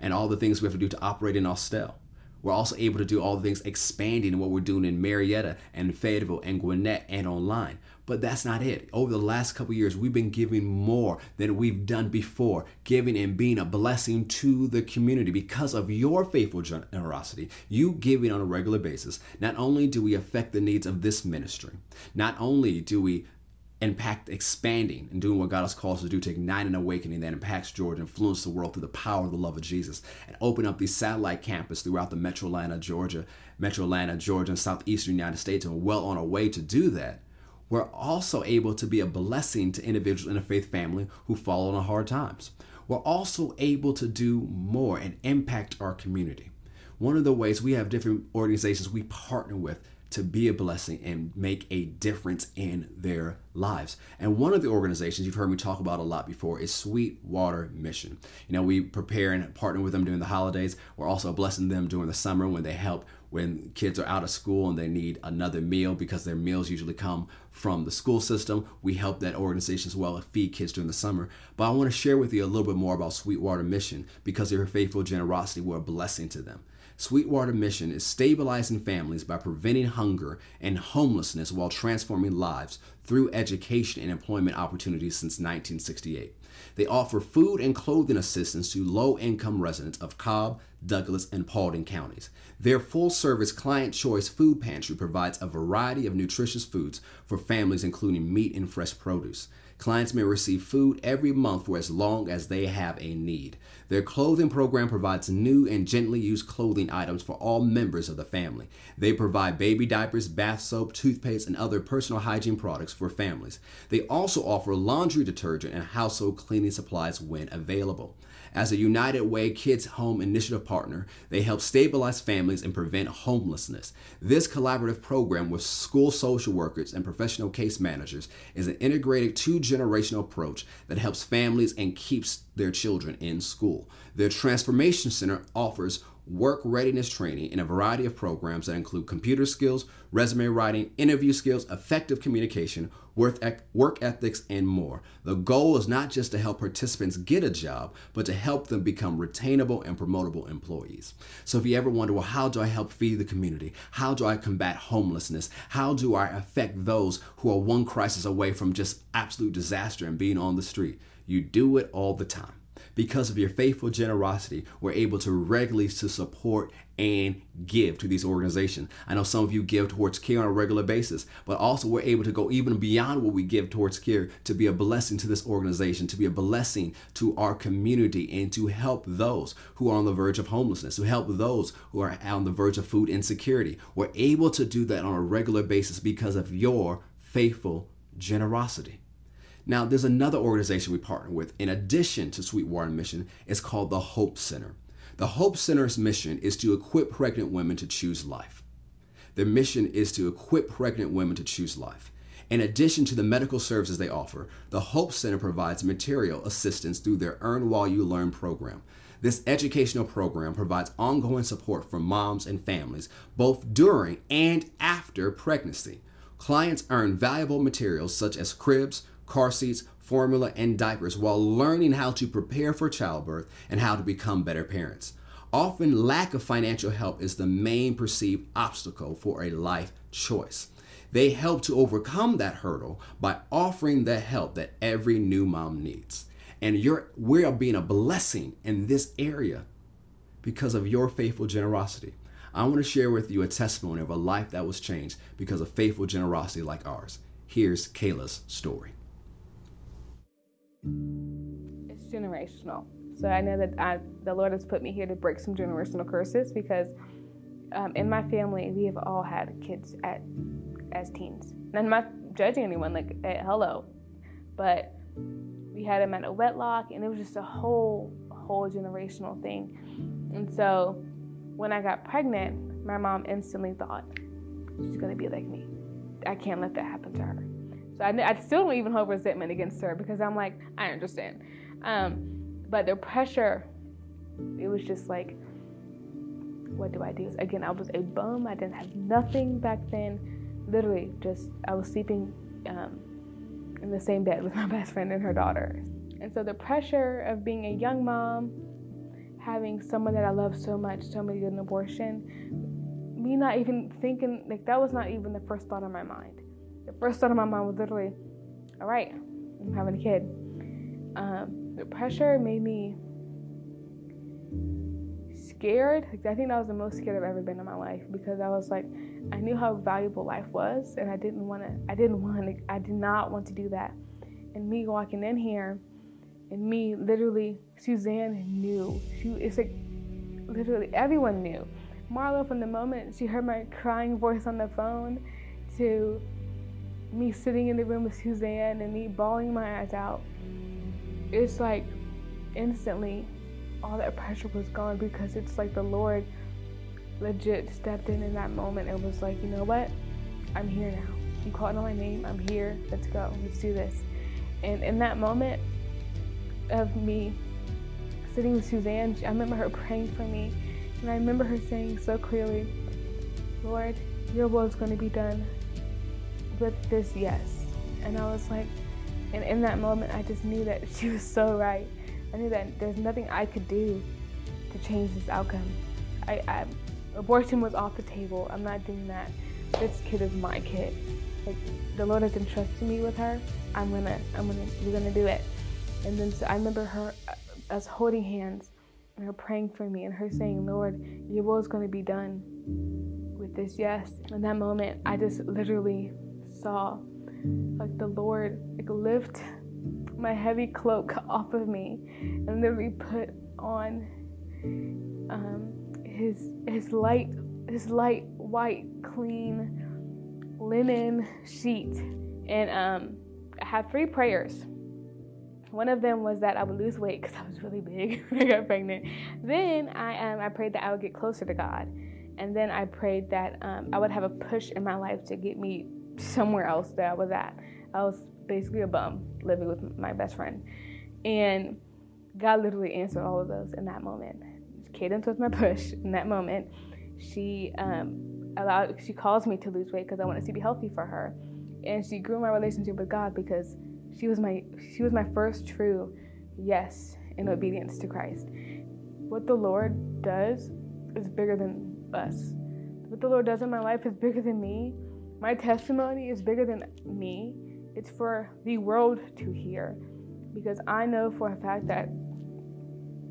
Speaker 2: and all the things we have to do to operate in Austell. We're also able to do all the things expanding what we're doing in Marietta and Fayetteville and Gwinnett and online. But that's not it. Over the last couple years, we've been giving more than we've done before, giving and being a blessing to the community because of your faithful generosity. You giving on a regular basis. Not only do we affect the needs of this ministry, not only do we impact expanding and doing what God has called us to do to ignite an awakening that impacts Georgia, influence the world through the power of the love of Jesus, and open up these satellite campuses throughout the Metro Atlanta, Georgia, Metro Atlanta, Georgia, and southeastern United States, and well on our way to do that we're also able to be a blessing to individuals in a faith family who fall on hard times. We're also able to do more and impact our community. One of the ways we have different organizations we partner with to be a blessing and make a difference in their lives. And one of the organizations you've heard me talk about a lot before is Sweetwater Mission. You know, we prepare and partner with them during the holidays. We're also blessing them during the summer when they help when kids are out of school and they need another meal because their meals usually come from the school system. We help that organization as well feed kids during the summer. But I want to share with you a little bit more about Sweetwater Mission because their faithful generosity were a blessing to them. Sweetwater Mission is stabilizing families by preventing hunger and homelessness while transforming lives through education and employment opportunities since 1968. They offer food and clothing assistance to low income residents of Cobb, Douglas, and Paulding counties. Their full service client choice food pantry provides a variety of nutritious foods for families, including meat and fresh produce. Clients may receive food every month for as long as they have a need. Their clothing program provides new and gently used clothing items for all members of the family. They provide baby diapers, bath soap, toothpaste, and other personal hygiene products for families. They also offer laundry detergent and household cleaning supplies when available. As a United Way Kids Home Initiative partner, they help stabilize families and prevent homelessness. This collaborative program with school social workers and professional case managers is an integrated two generational approach that helps families and keeps their children in school. Their Transformation Center offers work readiness training in a variety of programs that include computer skills, resume writing, interview skills, effective communication, work ethics, and more. The goal is not just to help participants get a job, but to help them become retainable and promotable employees. So if you ever wonder, well, how do I help feed the community? How do I combat homelessness? How do I affect those who are one crisis away from just absolute disaster and being on the street? You do it all the time because of your faithful generosity, we're able to regularly to support and give to these organizations. I know some of you give towards care on a regular basis, but also we're able to go even beyond what we give towards care to be a blessing to this organization, to be a blessing to our community, and to help those who are on the verge of homelessness, to help those who are on the verge of food insecurity. We're able to do that on a regular basis because of your faithful generosity. Now, there's another organization we partner with in addition to Sweetwater Mission. It's called the Hope Center. The Hope Center's mission is to equip pregnant women to choose life. Their mission is to equip pregnant women to choose life. In addition to the medical services they offer, the Hope Center provides material assistance through their Earn While You Learn program. This educational program provides ongoing support for moms and families both during and after pregnancy. Clients earn valuable materials such as cribs, car seats, formula, and diapers while learning how to prepare for childbirth and how to become better parents. Often, lack of financial help is the main perceived obstacle for a life choice. They help to overcome that hurdle by offering the help that every new mom needs. And you're, we are being a blessing in this area because of your faithful generosity. I want to share with you a testimony of a life that was changed because of faithful generosity like ours. Here's Kayla's story.
Speaker 3: It's generational. So I know that I, the Lord has put me here to break some generational curses because um, in my family we have all had kids at as teens. And I'm not judging anyone, like hello, but we had them at a wedlock, and it was just a whole whole generational thing. And so when I got pregnant, my mom instantly thought she's gonna be like me. I can't let that happen to her. So I, I still don't even hold resentment against her because I'm like, I understand. Um, but the pressure, it was just like, what do I do? Again, I was a bum. I didn't have nothing back then. Literally, just I was sleeping um, in the same bed with *laughs* my best friend and her daughter. And so the pressure of being a young mom, having someone that I love so much, somebody get an abortion, me not even thinking like that was not even the first thought on my mind the first thought in my mind was literally, all right, I'm having a kid. Um, the pressure made me scared. I think that was the most scared I've ever been in my life because I was like, I knew how valuable life was, and I didn't want to. I didn't *laughs* want to. I did not want to do that. And me walking in here, and me literally, Suzanne knew. She it's like literally everyone knew. Marlo, from the moment she heard my crying voice on the phone, to me sitting in the room with Suzanne and me bawling my eyes out, it's like instantly all that pressure was gone because it's like the Lord legit stepped in in that moment and was like, you know what? I'm here now. You called on my name. I'm here. Let's go. Let's do this. And in that moment of me sitting with Suzanne, I remember her praying for me. And I remember her saying so clearly, Lord, your will is going to be done with this yes. And I was like, and in that moment, I just knew that *laughs* she was so right. I knew that there's nothing I could do to change this outcome. I, I abortion was off the table. I'm not doing that. This kid is my kid. Like the Lord has entrusted me with her. I'm gonna, I'm gonna, we're gonna do it. And then so I remember her, uh, us holding hands, and her praying for me, and her saying, "Lord, Your will is gonna be done." With this yes. In that moment, I just literally saw like the Lord like lift my heavy cloak off of me and literally put on um, his his light his light white clean linen sheet and um, I had three prayers. One of them was that I would lose weight because I was really big *laughs* when I got pregnant. Then I um, I prayed that I would get closer to God, and then I prayed that um, I would have a push in my life to get me somewhere else that I was at. I was basically a bum living with my best friend. And God literally answered all of those in that moment. Cadence was my push in that moment. She um, allowed. She calls me to lose weight because I wanted to be healthy for her, and she grew my relationship with God because she was my she was my first true yes in obedience to Christ. What the Lord does is bigger than us. What the Lord does in my life is bigger than me. My testimony is bigger than me. It's for the world to hear because I know for a fact that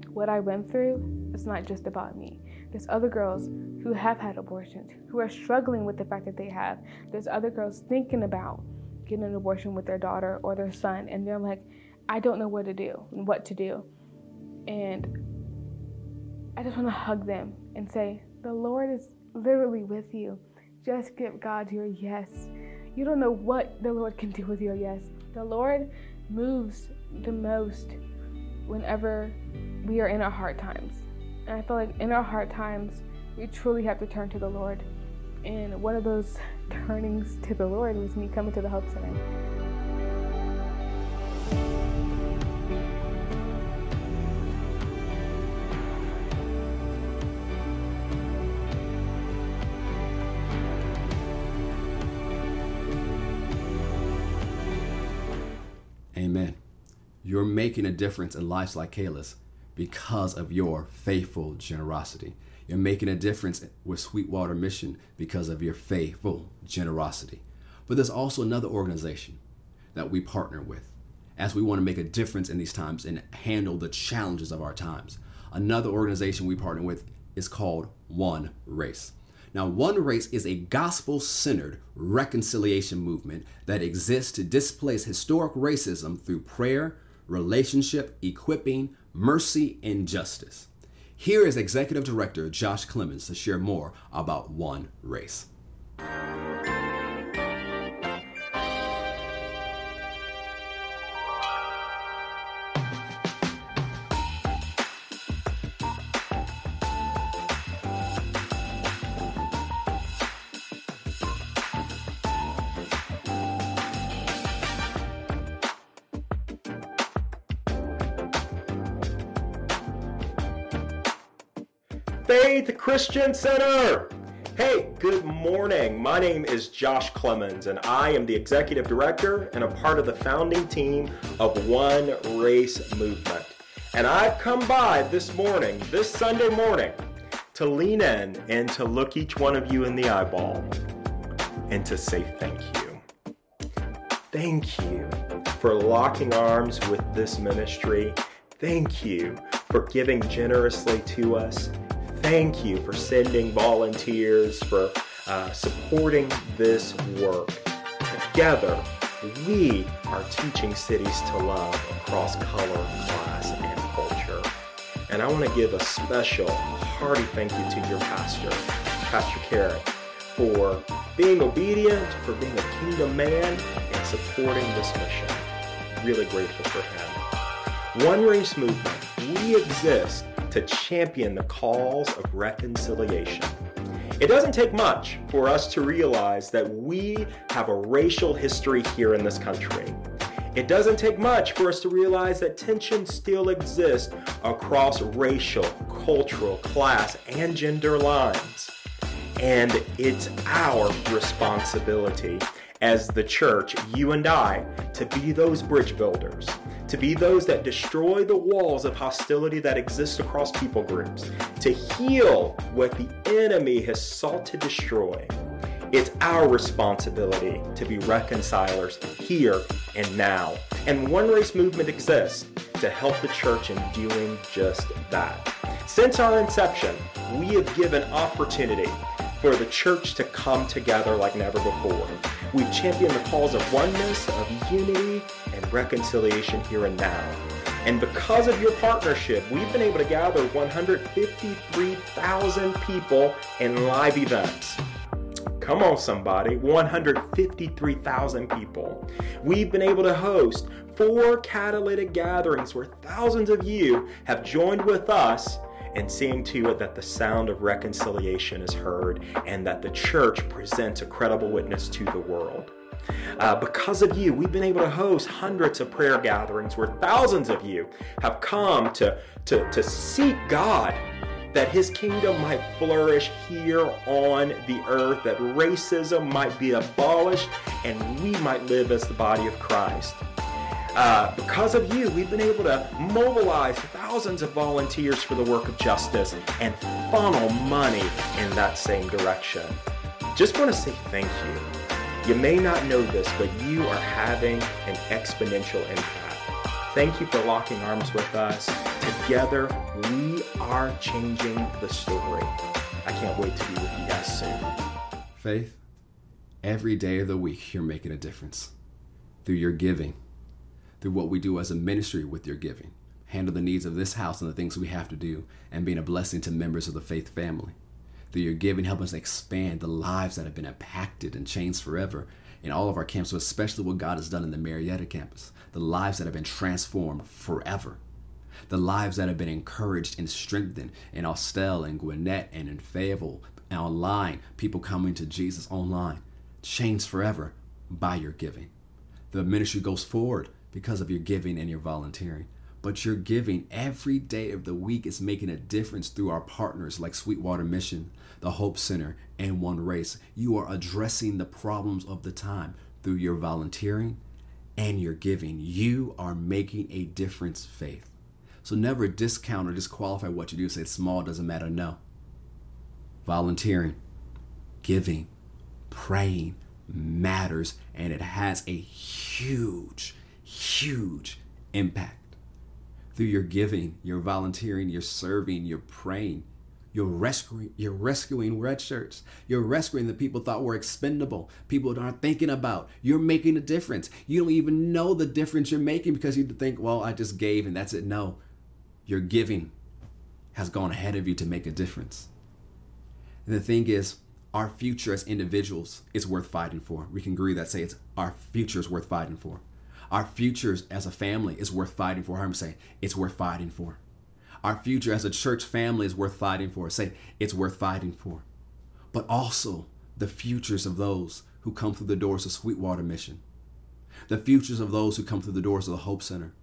Speaker 3: what I went through is not just about me. There's other girls who have had abortions, who are struggling with the fact that they have. There's other girls thinking about getting an abortion with their daughter or their son, and they're like, I don't know what to do and what to do. And I just want to hug them and say, The Lord is literally with you. Just give God your yes. You don't know what the Lord can do with your yes. The Lord moves the most whenever we are in our hard times. And I feel like in our hard times, we truly have to turn to the Lord. And one of those *laughs* turnings to the Lord was me coming to the Hope Center.
Speaker 2: You're making a difference in lives like Kayla's because of your faithful generosity. You're making a difference with Sweetwater Mission because of your faithful generosity. But there's also another organization that we partner with as we want to make a difference in these times and handle the challenges of our times. Another organization we partner with is called One Race. Now, One Race is a gospel centered reconciliation movement that exists to displace historic racism through prayer, relationship, equipping, mercy, and justice. Here is Executive Director Josh Clemens to share more about One Race.
Speaker 4: Christian Center. Hey, good morning. My name is Josh Clemens, and I am the executive director and a part of the founding team of One Race Movement. And I've come by this morning, this Sunday morning, to lean in and to look each one of you in the eyeball and to say thank you. Thank you for locking arms with this ministry. Thank you for giving generously to us thank you for sending volunteers, for uh, supporting this work. Together, we are teaching cities to love across color, class, and culture. And I want to give a special, hearty thank you to your pastor, Pastor Kerrick, for being obedient, for being a kingdom man, and supporting this mission. Really grateful for him. One Race Movement, we exist to champion the cause of reconciliation. It doesn't take much for us to realize that we have a racial history here in this country. It doesn't take much for us to realize that tensions still exist across racial, cultural, class, and gender lines. And it's our responsibility as the church, you and I, to be those bridge builders, to be those that destroy the walls of hostility that exist across people groups, to heal what the enemy has sought to destroy. It's our responsibility to be reconcilers here and now. And One Race Movement exists to help the church in doing just that. Since our inception, we have given opportunity for the church to come together like never before. We've championed the cause of oneness, of unity, and reconciliation here and now. And because of your partnership, we've been able to gather 153,000 people in live events. Come on, somebody, 153,000 people. We've been able to host four catalytic gatherings where thousands of you have joined with us and seeing to it that the sound of reconciliation is heard and that the church presents a credible witness to the world. Uh, because of you, we've been able to host hundreds of prayer gatherings where thousands of you have come to, to, to seek God that his kingdom might flourish here on the earth, that racism might be abolished, and we might live as the body of Christ. Uh, because of you, we've been able to mobilize thousands of volunteers for the work of justice and funnel money in that same direction. Just want to say thank you. You may not know this, but you are having an exponential impact. Thank you for locking arms with us. Together, we are changing the story. I can't wait to be with you guys soon.
Speaker 2: Faith, every day of the week, you're making a difference through your giving, through what we do as a ministry with your giving, handle the needs of this house and the things we have to do, and being a blessing to members of the faith family. Through your giving, help us expand the lives that have been impacted and changed forever in all of our camps, especially what God has done in the Marietta campus. The lives that have been transformed forever, the lives that have been encouraged and strengthened in Austell and Gwinnett and in Fayetteville and online, people coming to Jesus online, changed forever by your giving. The ministry goes forward because of your giving and your volunteering. But your giving every day of the week is making a difference through our partners like Sweetwater Mission, the Hope Center, and One Race. You are addressing the problems of the time through your volunteering and your giving. You are making a difference, faith. So never discount or disqualify what you do. Say small doesn't matter. No. Volunteering, giving, praying matters, and it has a huge, huge impact. Through your giving, your volunteering, your serving, your praying, you're rescuing, you're rescuing red shirts. You're rescuing the people thought were expendable. People that aren't thinking about. You're making a difference. You don't even know the difference you're making because you think, well, I just gave and that's it. No, your giving has gone ahead of you to make a difference. And the thing is, our future as individuals is worth fighting for. We can agree that say it's our future is worth fighting for. Our futures as a family is worth fighting for. I'm saying it's worth fighting for. Our future as a church family is worth fighting for. Say, it's worth fighting for. But also the futures of those who come through the doors of Sweetwater Mission, the futures of those who come through the doors of the Hope Center,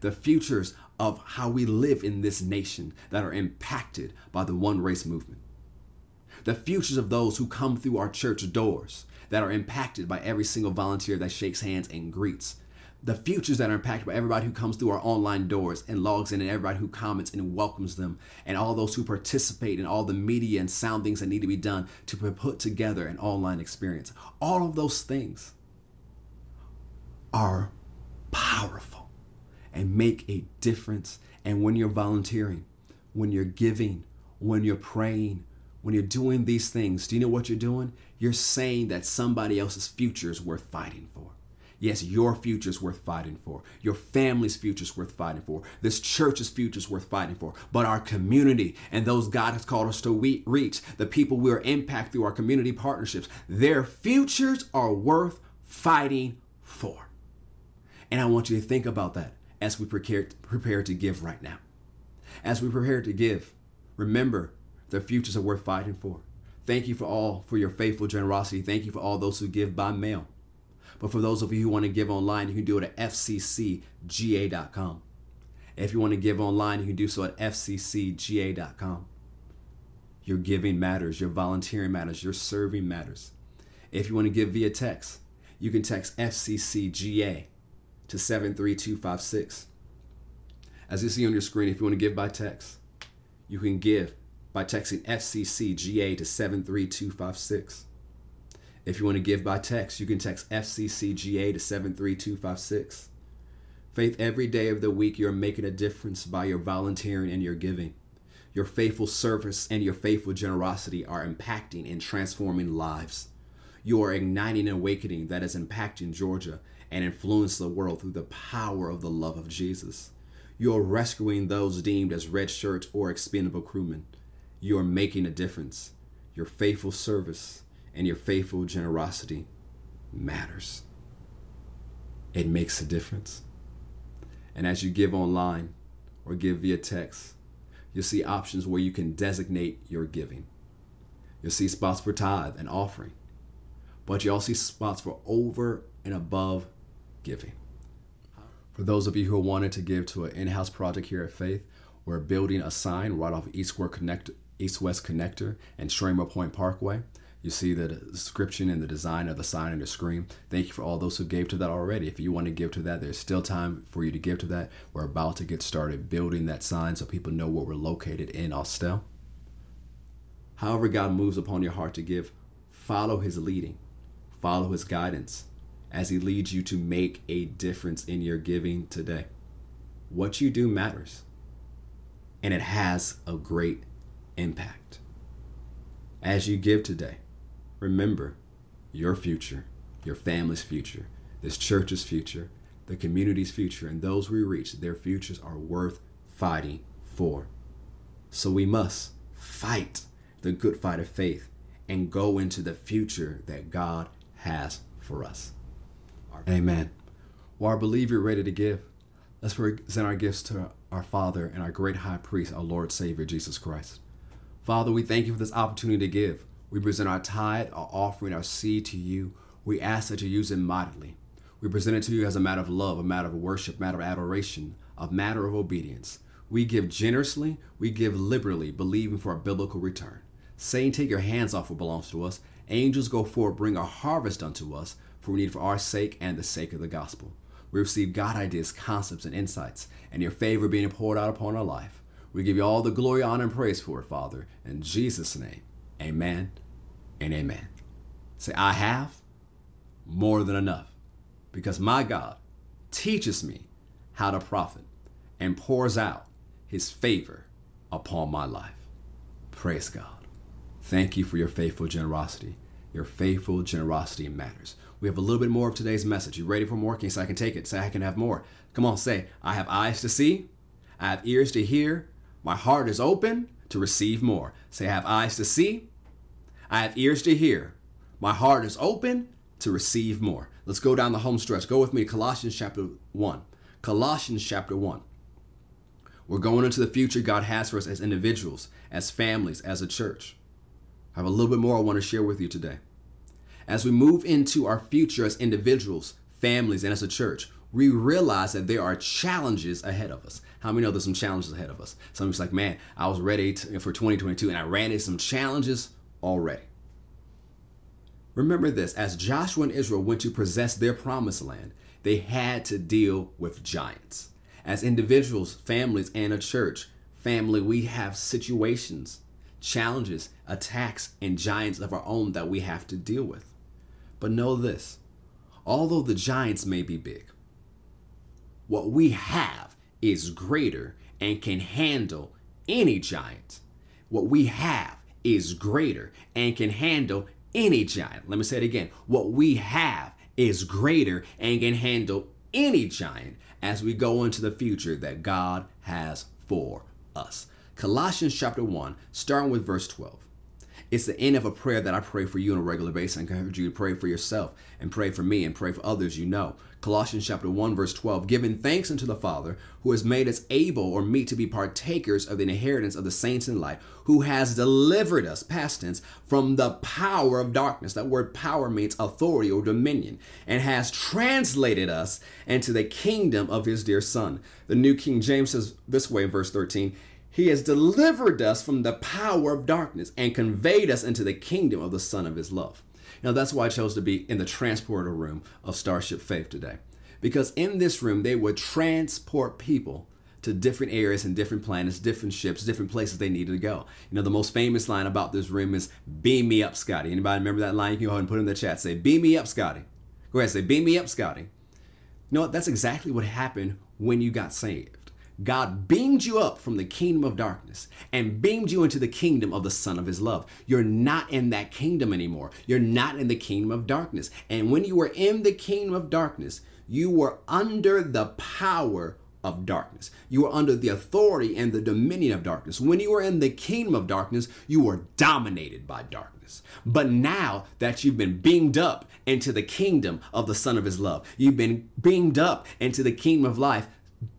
Speaker 2: the futures of how we live in this nation that are impacted by the one race movement, the futures of those who come through our church doors that are impacted by every single volunteer that shakes hands and greets the futures that are impacted by everybody who comes through our online doors and logs in and everybody who comments and welcomes them and all those who participate in all the media and sound things that need to be done to put together an online experience. All of those things are powerful and make a difference. And when you're volunteering when you're giving when you're praying when you're doing these things do you know what you're doing? You're saying that somebody else's future is worth fighting for Yes, your future is worth fighting for. Your family's future is worth fighting for. This church's future is worth fighting for. But our community and those God has called us to reach, the people we are impact through our community partnerships, their futures are worth fighting for. And I want you to think about that as we prepare, prepare to give right now. As we prepare to give, remember their futures are worth fighting for. Thank you for all for your faithful generosity. Thank you for all those who give by mail. But for those of you who want to give online, you can do it at fccga.com. If you want to give online, you can do so at fccga.com. Your giving matters, your volunteering matters, your serving matters. If you want to give via text, you can text FCCGA to 73256. As you see on your screen, if you want to give by text, you can give by texting FCCGA to 73256. If you want to give by text, you can text FCCGA to 73256. Faith, every day of the week, you're making a difference by your volunteering and your giving. Your faithful service and your faithful generosity are impacting and transforming lives. You are igniting an awakening that is impacting Georgia and influence the world through the power of the love of Jesus. You are rescuing those deemed as red shirts or expendable crewmen. You are making a difference. Your faithful service and your faithful generosity matters. It makes a difference. And as you give online or give via text, you'll see options where you can designate your giving. You'll see spots for tithe and offering, but you also see spots for over and above giving. For those of you who wanted to give to an in house project here at Faith, We're building a sign right off East West Connector, East West Connector and Schramer Point Parkway. You see the description and the design of the sign and the screen. Thank you for all those who gave to that already. If you want to give to that, there's still time for you to give to that. We're about to get started building that sign so people know where we're located in Austell. However, God moves upon your heart to give, follow His leading, follow His guidance as He leads you to make a difference in your giving today. What you do matters, and it has a great impact. As you give today, remember your future, your family's future, this church's future, the community's future, and those we reach, their futures are worth fighting for. So we must fight the good fight of faith and go into the future that God has for us. Amen. Well, I believe you're ready to give. Let's present our gifts to our Father and our great high priest, our Lord Savior, Jesus Christ. Father, we thank you for this opportunity to give. We present our tithe, our offering, our seed to you. We ask that you use it mightily. We present it to you as a matter of love, a matter of worship, a matter of adoration, a matter of obedience. We give generously, we give liberally, believing for a biblical return. Saying, Take your hands off what belongs to us. Angels go forth, bring a harvest unto us, for we need for our sake and the sake of the gospel. We receive God ideas, concepts, and insights, and your favor being poured out upon our life. We give you all the glory, honor, and praise for it, Father. In Jesus' name, amen and amen. Say, I have more than enough because my God teaches me how to profit and pours out his favor upon my life. Praise God. Thank you for your faithful generosity. Your faithful generosity matters. We have a little bit more of today's message. You ready for more? Can say I can take it? Say I can have more. Come on, say I have eyes to see, I have ears to hear, my heart is open to receive more. Say I have eyes to see, I have ears to hear, my heart is open to receive more. Let's go down the home stretch. Go with me to Colossians chapter 1. Colossians chapter 1. We're going into the future God has for us as individuals, as families, as a church. I have a little bit more I want to share with you today. As we move into our future as individuals, families, and as a church, we realize that there are challenges ahead of us. How many know there's some challenges ahead of us? Somebody's like, man, I was ready to, for 2022 and I ran into some challenges already. Remember this as Joshua and Israel went to possess their promised land, they had to deal with giants. As individuals, families, and a church, family, we have situations challenges, attacks, and giants of our own that we have to deal with. But know this although the giants may be big, what we have is greater and can handle any giant. What we have is greater and can handle any giant. Let me say it again. What we have is greater and can handle any giant as we go into the future that God has for us. Colossians chapter 1, starting with verse 12. It's the end of a prayer that I pray for you on a regular basis. I encourage you to pray for yourself and pray for me and pray for others you know. Colossians chapter 1, verse 12, giving thanks unto the Father who has made us able or meet to be partakers of the inheritance of the saints in light, who has delivered us, past tense, from the power of darkness. That word power means authority or dominion, and has translated us into the kingdom of his dear Son. The New King James says this way in verse 13 he has delivered us from the power of darkness and conveyed us into the kingdom of the Son of His love. Now, that's why I chose to be in the transporter room of Starship Faith today. Because in this room, they would transport people to different areas and different planets, different ships, different places they needed to go. You know, the most famous line about this room is "Beam me up, Scotty." Anybody remember that line? You can go ahead and put it in the chat. Say "Beam me up, Scotty." Go ahead, say "Beam me up, Scotty." You know what? That's exactly what happened when you got saved. God beamed you up from the kingdom of darkness and beamed you into the kingdom of the Son of His love. You're not in that kingdom anymore. You're not in the kingdom of darkness. And when you were in the kingdom of darkness, you were under the power of darkness. You were under the authority and the dominion of darkness. When you were in the kingdom of darkness, you were dominated by darkness. But now that you've been beamed up into the kingdom of the Son of His love, you've been beamed up into the kingdom of life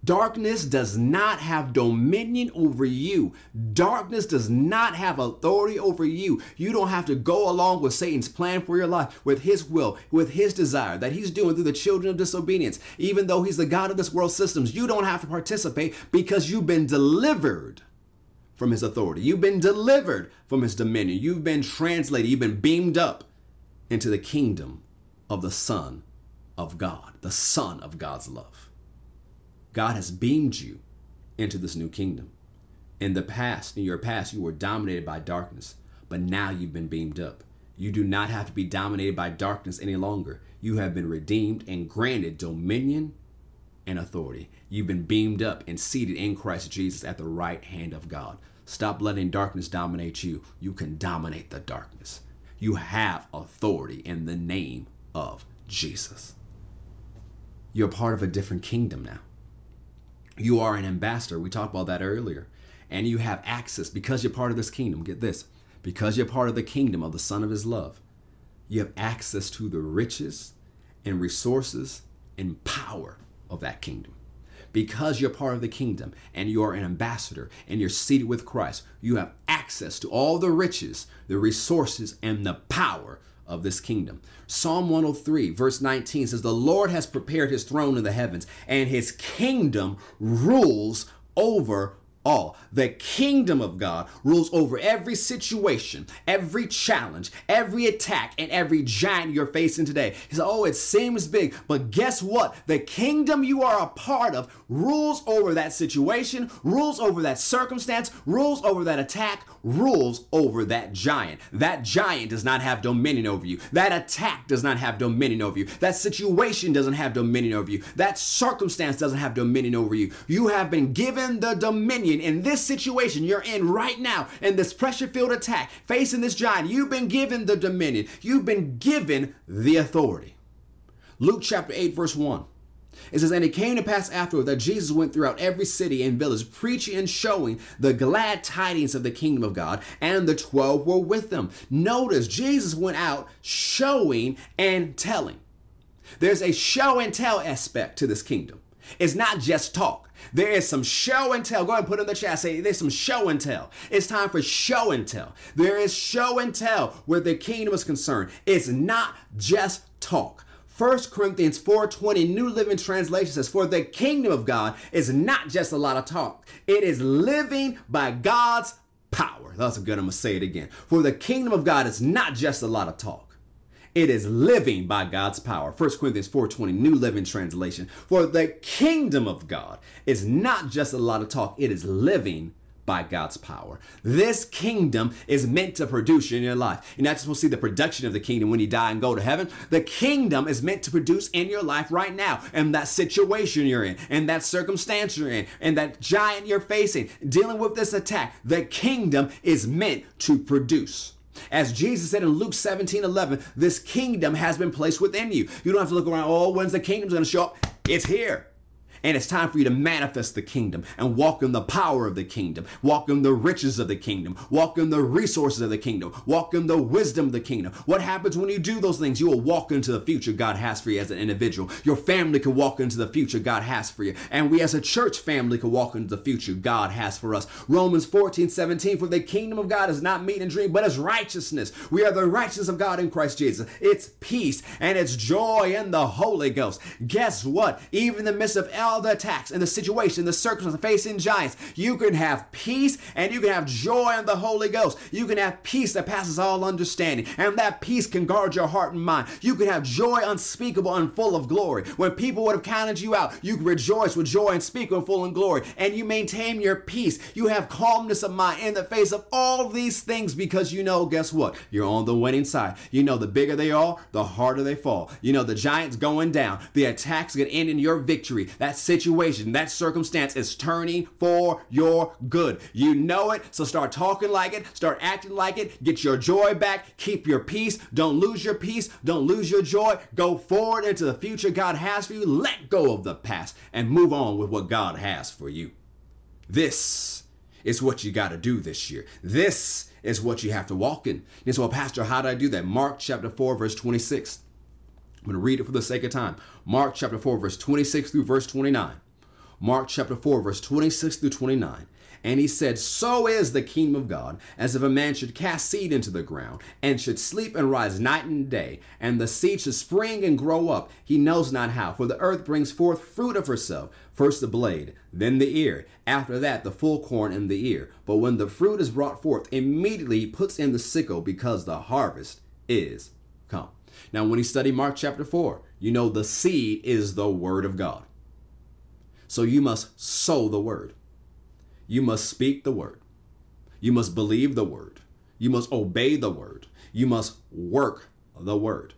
Speaker 2: Darkness does not have dominion over you. Darkness does not have authority over you. You don't have to go along with Satan's plan for your life, with his will, with his desire that he's doing through the children of disobedience. Even though he's the God of this world systems, you don't have to participate because you've been delivered from his authority. You've been delivered from his dominion. You've been translated, you've been beamed up into the kingdom of the Son of God, the Son of God's love. God has beamed you into this new kingdom. In the past, in your past, you were dominated by darkness, but now you've been beamed up. You do not have to be dominated by darkness any longer. You have been redeemed and granted dominion and authority. You've been beamed up and seated in Christ Jesus at the right hand of God. Stop letting darkness dominate you. You can dominate the darkness. You have authority in the name of Jesus. You're part of a different kingdom now. You are an ambassador. We talked about that earlier. And you have access because you're part of this kingdom. Get this because you're part of the kingdom of the Son of His love, you have access to the riches and resources and power of that kingdom. Because you're part of the kingdom and you're an ambassador and you're seated with Christ, you have access to all the riches, the resources, and the power of this kingdom. Psalm 103, verse 19 says, The Lord has prepared his throne in the heavens, and his kingdom rules over all. The kingdom of God rules over every situation, every challenge, every attack, and every giant you're facing today. He said, Oh, it seems big, but guess what? The kingdom you are a part of rules over that situation, rules over that circumstance, rules over that attack, rules over that giant. That giant does not have dominion over you. That attack does not have dominion over you. That situation doesn't have dominion over you. That circumstance doesn't have dominion over you. You have been given the dominion in this situation you're in right now, in this pressure filled attack, facing this giant. You've been given the dominion, you've been given the authority. Luke chapter 8, verse 1. It says, And it came to pass afterward that Jesus went throughout every city and village, preaching and showing the glad tidings of the kingdom of God, and the twelve were with them. Notice Jesus went out showing and telling. There's a show and tell aspect to this kingdom. It's not just talk. There is some show and tell. Go ahead and put in the chat. Say there's some show and tell. It's time for show and tell. There is show and tell where the kingdom is concerned. It's not just talk. 1 Corinthians 4:20 New Living Translation says, "For the kingdom of God is not just a lot of talk. It is living by God's power." That's good. I'm gonna say it again. For the kingdom of God is not just a lot of talk. It is living by God's power. 1 Corinthians 4:20 New Living Translation. For the kingdom of God is not just a lot of talk, it is living by God's power. This kingdom is meant to produce in your life. You're not just supposed to see the production of the kingdom when you die and go to heaven. The kingdom is meant to produce in your life right now, and that situation you're in, and that circumstance you're in, and that giant you're facing, dealing with this attack. The kingdom is meant to produce. As Jesus said in Luke 17 11, this kingdom has been placed within you. You don't have to look around, oh, when's the kingdom's gonna show up? It's here. And it's time for you to manifest the kingdom and walk in the power of the kingdom, walk in the riches of the kingdom, walk in the resources of the kingdom, walk in the wisdom of the kingdom. What happens when you do those things? You will walk into the future God has for you as an individual. Your family can walk into the future God has for you. And we as a church family can walk into the future God has for us. Romans 14, 17, for the kingdom of God is not meat and drink, but it's righteousness. We are the righteousness of God in Christ Jesus. It's peace and it's joy in the Holy Ghost. Guess what? Even in the midst of all the attacks and the situation, the circumstances facing giants, you can have peace and you can have joy in the Holy Ghost. You can have peace that passes all understanding, and that peace can guard your heart and mind. You can have joy unspeakable and full of glory. When people would have counted you out, you rejoice with joy unspeakable, and full in glory, and you maintain your peace. You have calmness of mind in the face of all these things because you know, guess what? You're on the winning side. You know, the bigger they are, the harder they fall. You know, the giants going down, the attacks gonna end in your victory. That situation, that circumstance is turning for your good. You know it, so start talking like it, start acting like it, get your joy back, keep your peace, don't lose your peace, don't lose your joy. Go forward into the future God has for you. Let go of the past and move on with what God has for you. This is what you got to do this year. This is what you have to walk in. And so, Pastor, how do I do that? Mark chapter 4, verse 26. I'm going to read it for the sake of time. Mark chapter 4, verse 26 through verse 29. Mark chapter 4, verse 26 through 29. And he said, So is the kingdom of God, as if a man should cast seed into the ground, and should sleep and rise night and day, and the seed should spring and grow up, he knows not how. For the earth brings forth fruit of herself, first the blade, then the ear, after that the full corn in the ear. But when the fruit is brought forth, immediately he puts in the sickle, because the harvest is come. Now, when you study Mark chapter 4, you know the seed is the word of God. So you must sow the word. You must speak the word. You must believe the word. You must obey the word. You must work the word.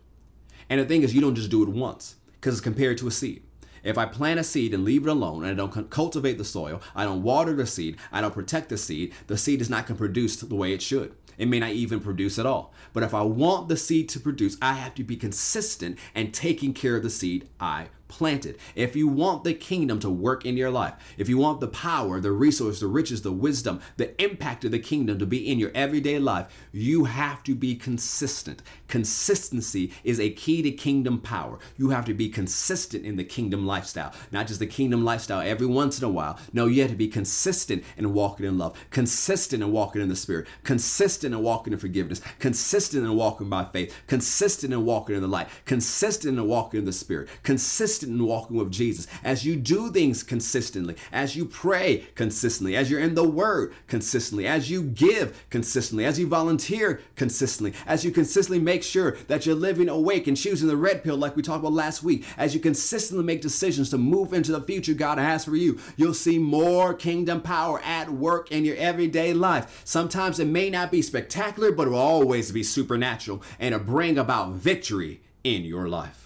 Speaker 2: And the thing is, you don't just do it once because it's compared to a seed. If I plant a seed and leave it alone and I don't cultivate the soil, I don't water the seed, I don't protect the seed, the seed is not going to produce the way it should. It may not even produce at all. But if I want the seed to produce, I have to be consistent and taking care of the seed I planted. If you want the kingdom to work in your life, if you want the power, the resource, the riches, the wisdom, the impact of the kingdom to be in your everyday life, you have to be consistent. Consistency is a key to kingdom power. You have to be consistent in the kingdom lifestyle, not just the kingdom lifestyle every once in a while. No, you have to be consistent in walking in love, consistent in walking in the spirit, consistent in walking in forgiveness, consistent in walking by faith, consistent in walking in the light, consistent in walking in the spirit, consistent consistent in walking with Jesus, as you do things consistently, as you pray consistently, as you're in the Word consistently, as you give consistently, as you volunteer consistently, as you consistently make sure that you're living awake and choosing the red pill, like we talked about last week, as you consistently make decisions to move into the future God has for you, you'll see more kingdom power at work in your everyday life. Sometimes it may not be spectacular, but it will always be supernatural and it'll bring about victory in your life.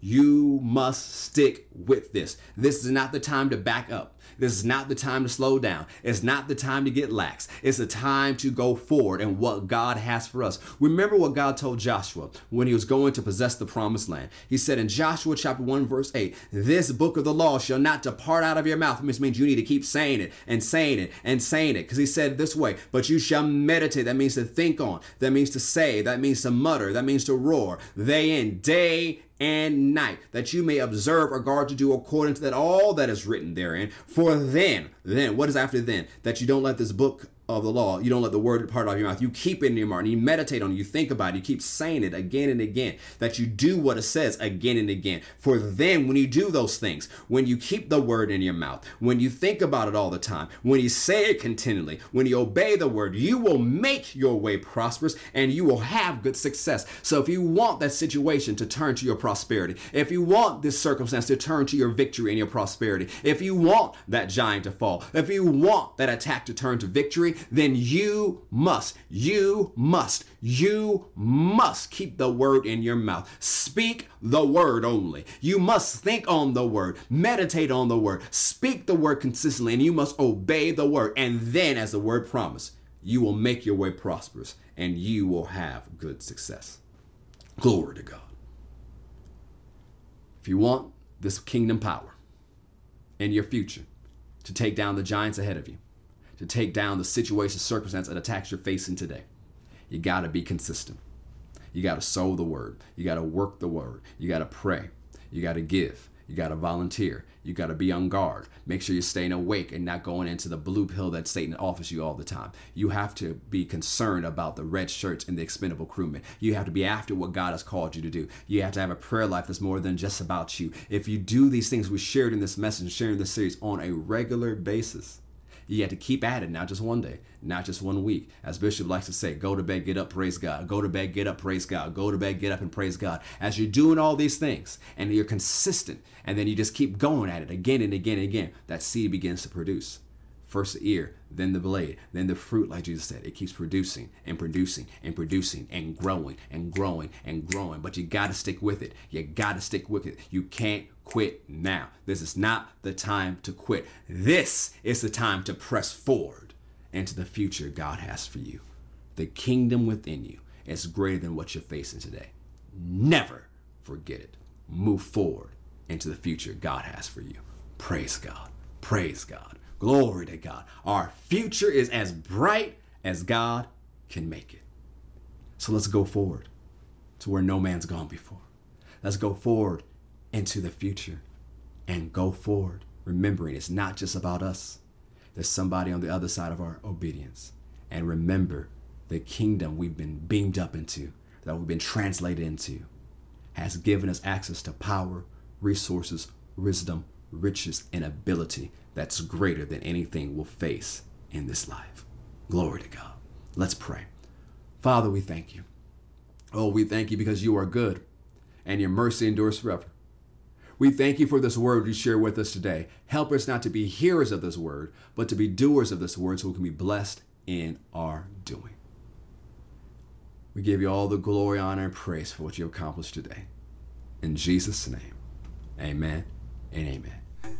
Speaker 2: You must stick with this. This is not the time to back up. This is not the time to slow down. It's not the time to get lax. It's the time to go forward and what God has for us. Remember what God told Joshua when he was going to possess the promised land. He said in Joshua chapter 1, verse 8, This book of the law shall not depart out of your mouth. This means you need to keep saying it and saying it and saying it. Because he said this way, but you shall meditate. That means to think on. That means to say. That means to mutter. That means to roar. They in day and night, that you may observe or guard to do according to that all that is written therein. For then, then, what is after then? That you don't let this book of the law. You don't let the word depart out of your mouth. You keep it in your mind. You meditate on it. You think about it. You keep saying it again and again. That you do what it says again and again. For then, when you do those things, when you keep the word in your mouth, when you think about it all the time, when you say it continually, when you obey the word, you will make your way prosperous and you will have good success. So if you want that situation to turn to your prosperity, if you want this circumstance to turn to your victory and your prosperity, if you want that giant to fall, if you want that attack to turn to victory, then you must, you must, you must keep the word in your mouth. Speak the word only. You must think on the word, meditate on the word, speak the word consistently, and you must obey the word. And then, as the word promised, you will make your way prosperous and you will have good success. Glory to God. If you want this kingdom power in your future to take down the giants ahead of you, to take down the situation, circumstance, and attacks you're facing today. You got to be consistent. You got to sow the word. You got to work the word. You got to pray. You got to give. You got to volunteer. You got to be on guard. Make sure you're staying awake and not going into the blue pill that Satan offers you all the time. You have to be concerned about the red shirts and the expendable crewmen. You have to be after what God has called you to do. You have to have a prayer life that's more than just about you. If you do these things we shared in this message, sharing this series on a regular basis, you have to keep at it, not just one day, not just one week. As Bishop likes to say, go to bed, get up, praise God. Go to bed, get up, praise God. Go to bed, get up, and praise God. As you're doing all these things and you're consistent, and then you just keep going at it again and again and again, that seed begins to produce. First the ear, then the blade, then the fruit, like Jesus said. It keeps producing and producing and producing and growing and growing and growing. But you got to stick with it. You got to stick with it. You can't quit now. This is not the time to quit. This is the time to press forward into the future God has for you. The kingdom within you is greater than what you're facing today. Never forget it. Move forward into the future God has for you. Praise God. Praise God. Glory to God. Our future is as bright as God can make it. So let's go forward to where no man's gone before. Let's go forward into the future and go forward
Speaker 5: remembering it's not just about us. There's somebody on the other side of our obedience. And remember the kingdom we've been beamed up into, that we've been translated into, has given us access to power, resources, wisdom, riches, and ability that's greater than anything we'll face in this life. Glory to God. Let's pray. Father, we thank you. Oh, we thank you because you are good and your mercy endures forever. We thank you for this word you share with us today. Help us not to be hearers of this word, but to be doers of this word so we can be blessed in our doing. We give you all the glory, honor, and praise for what you accomplished today. In Jesus' name, amen and amen.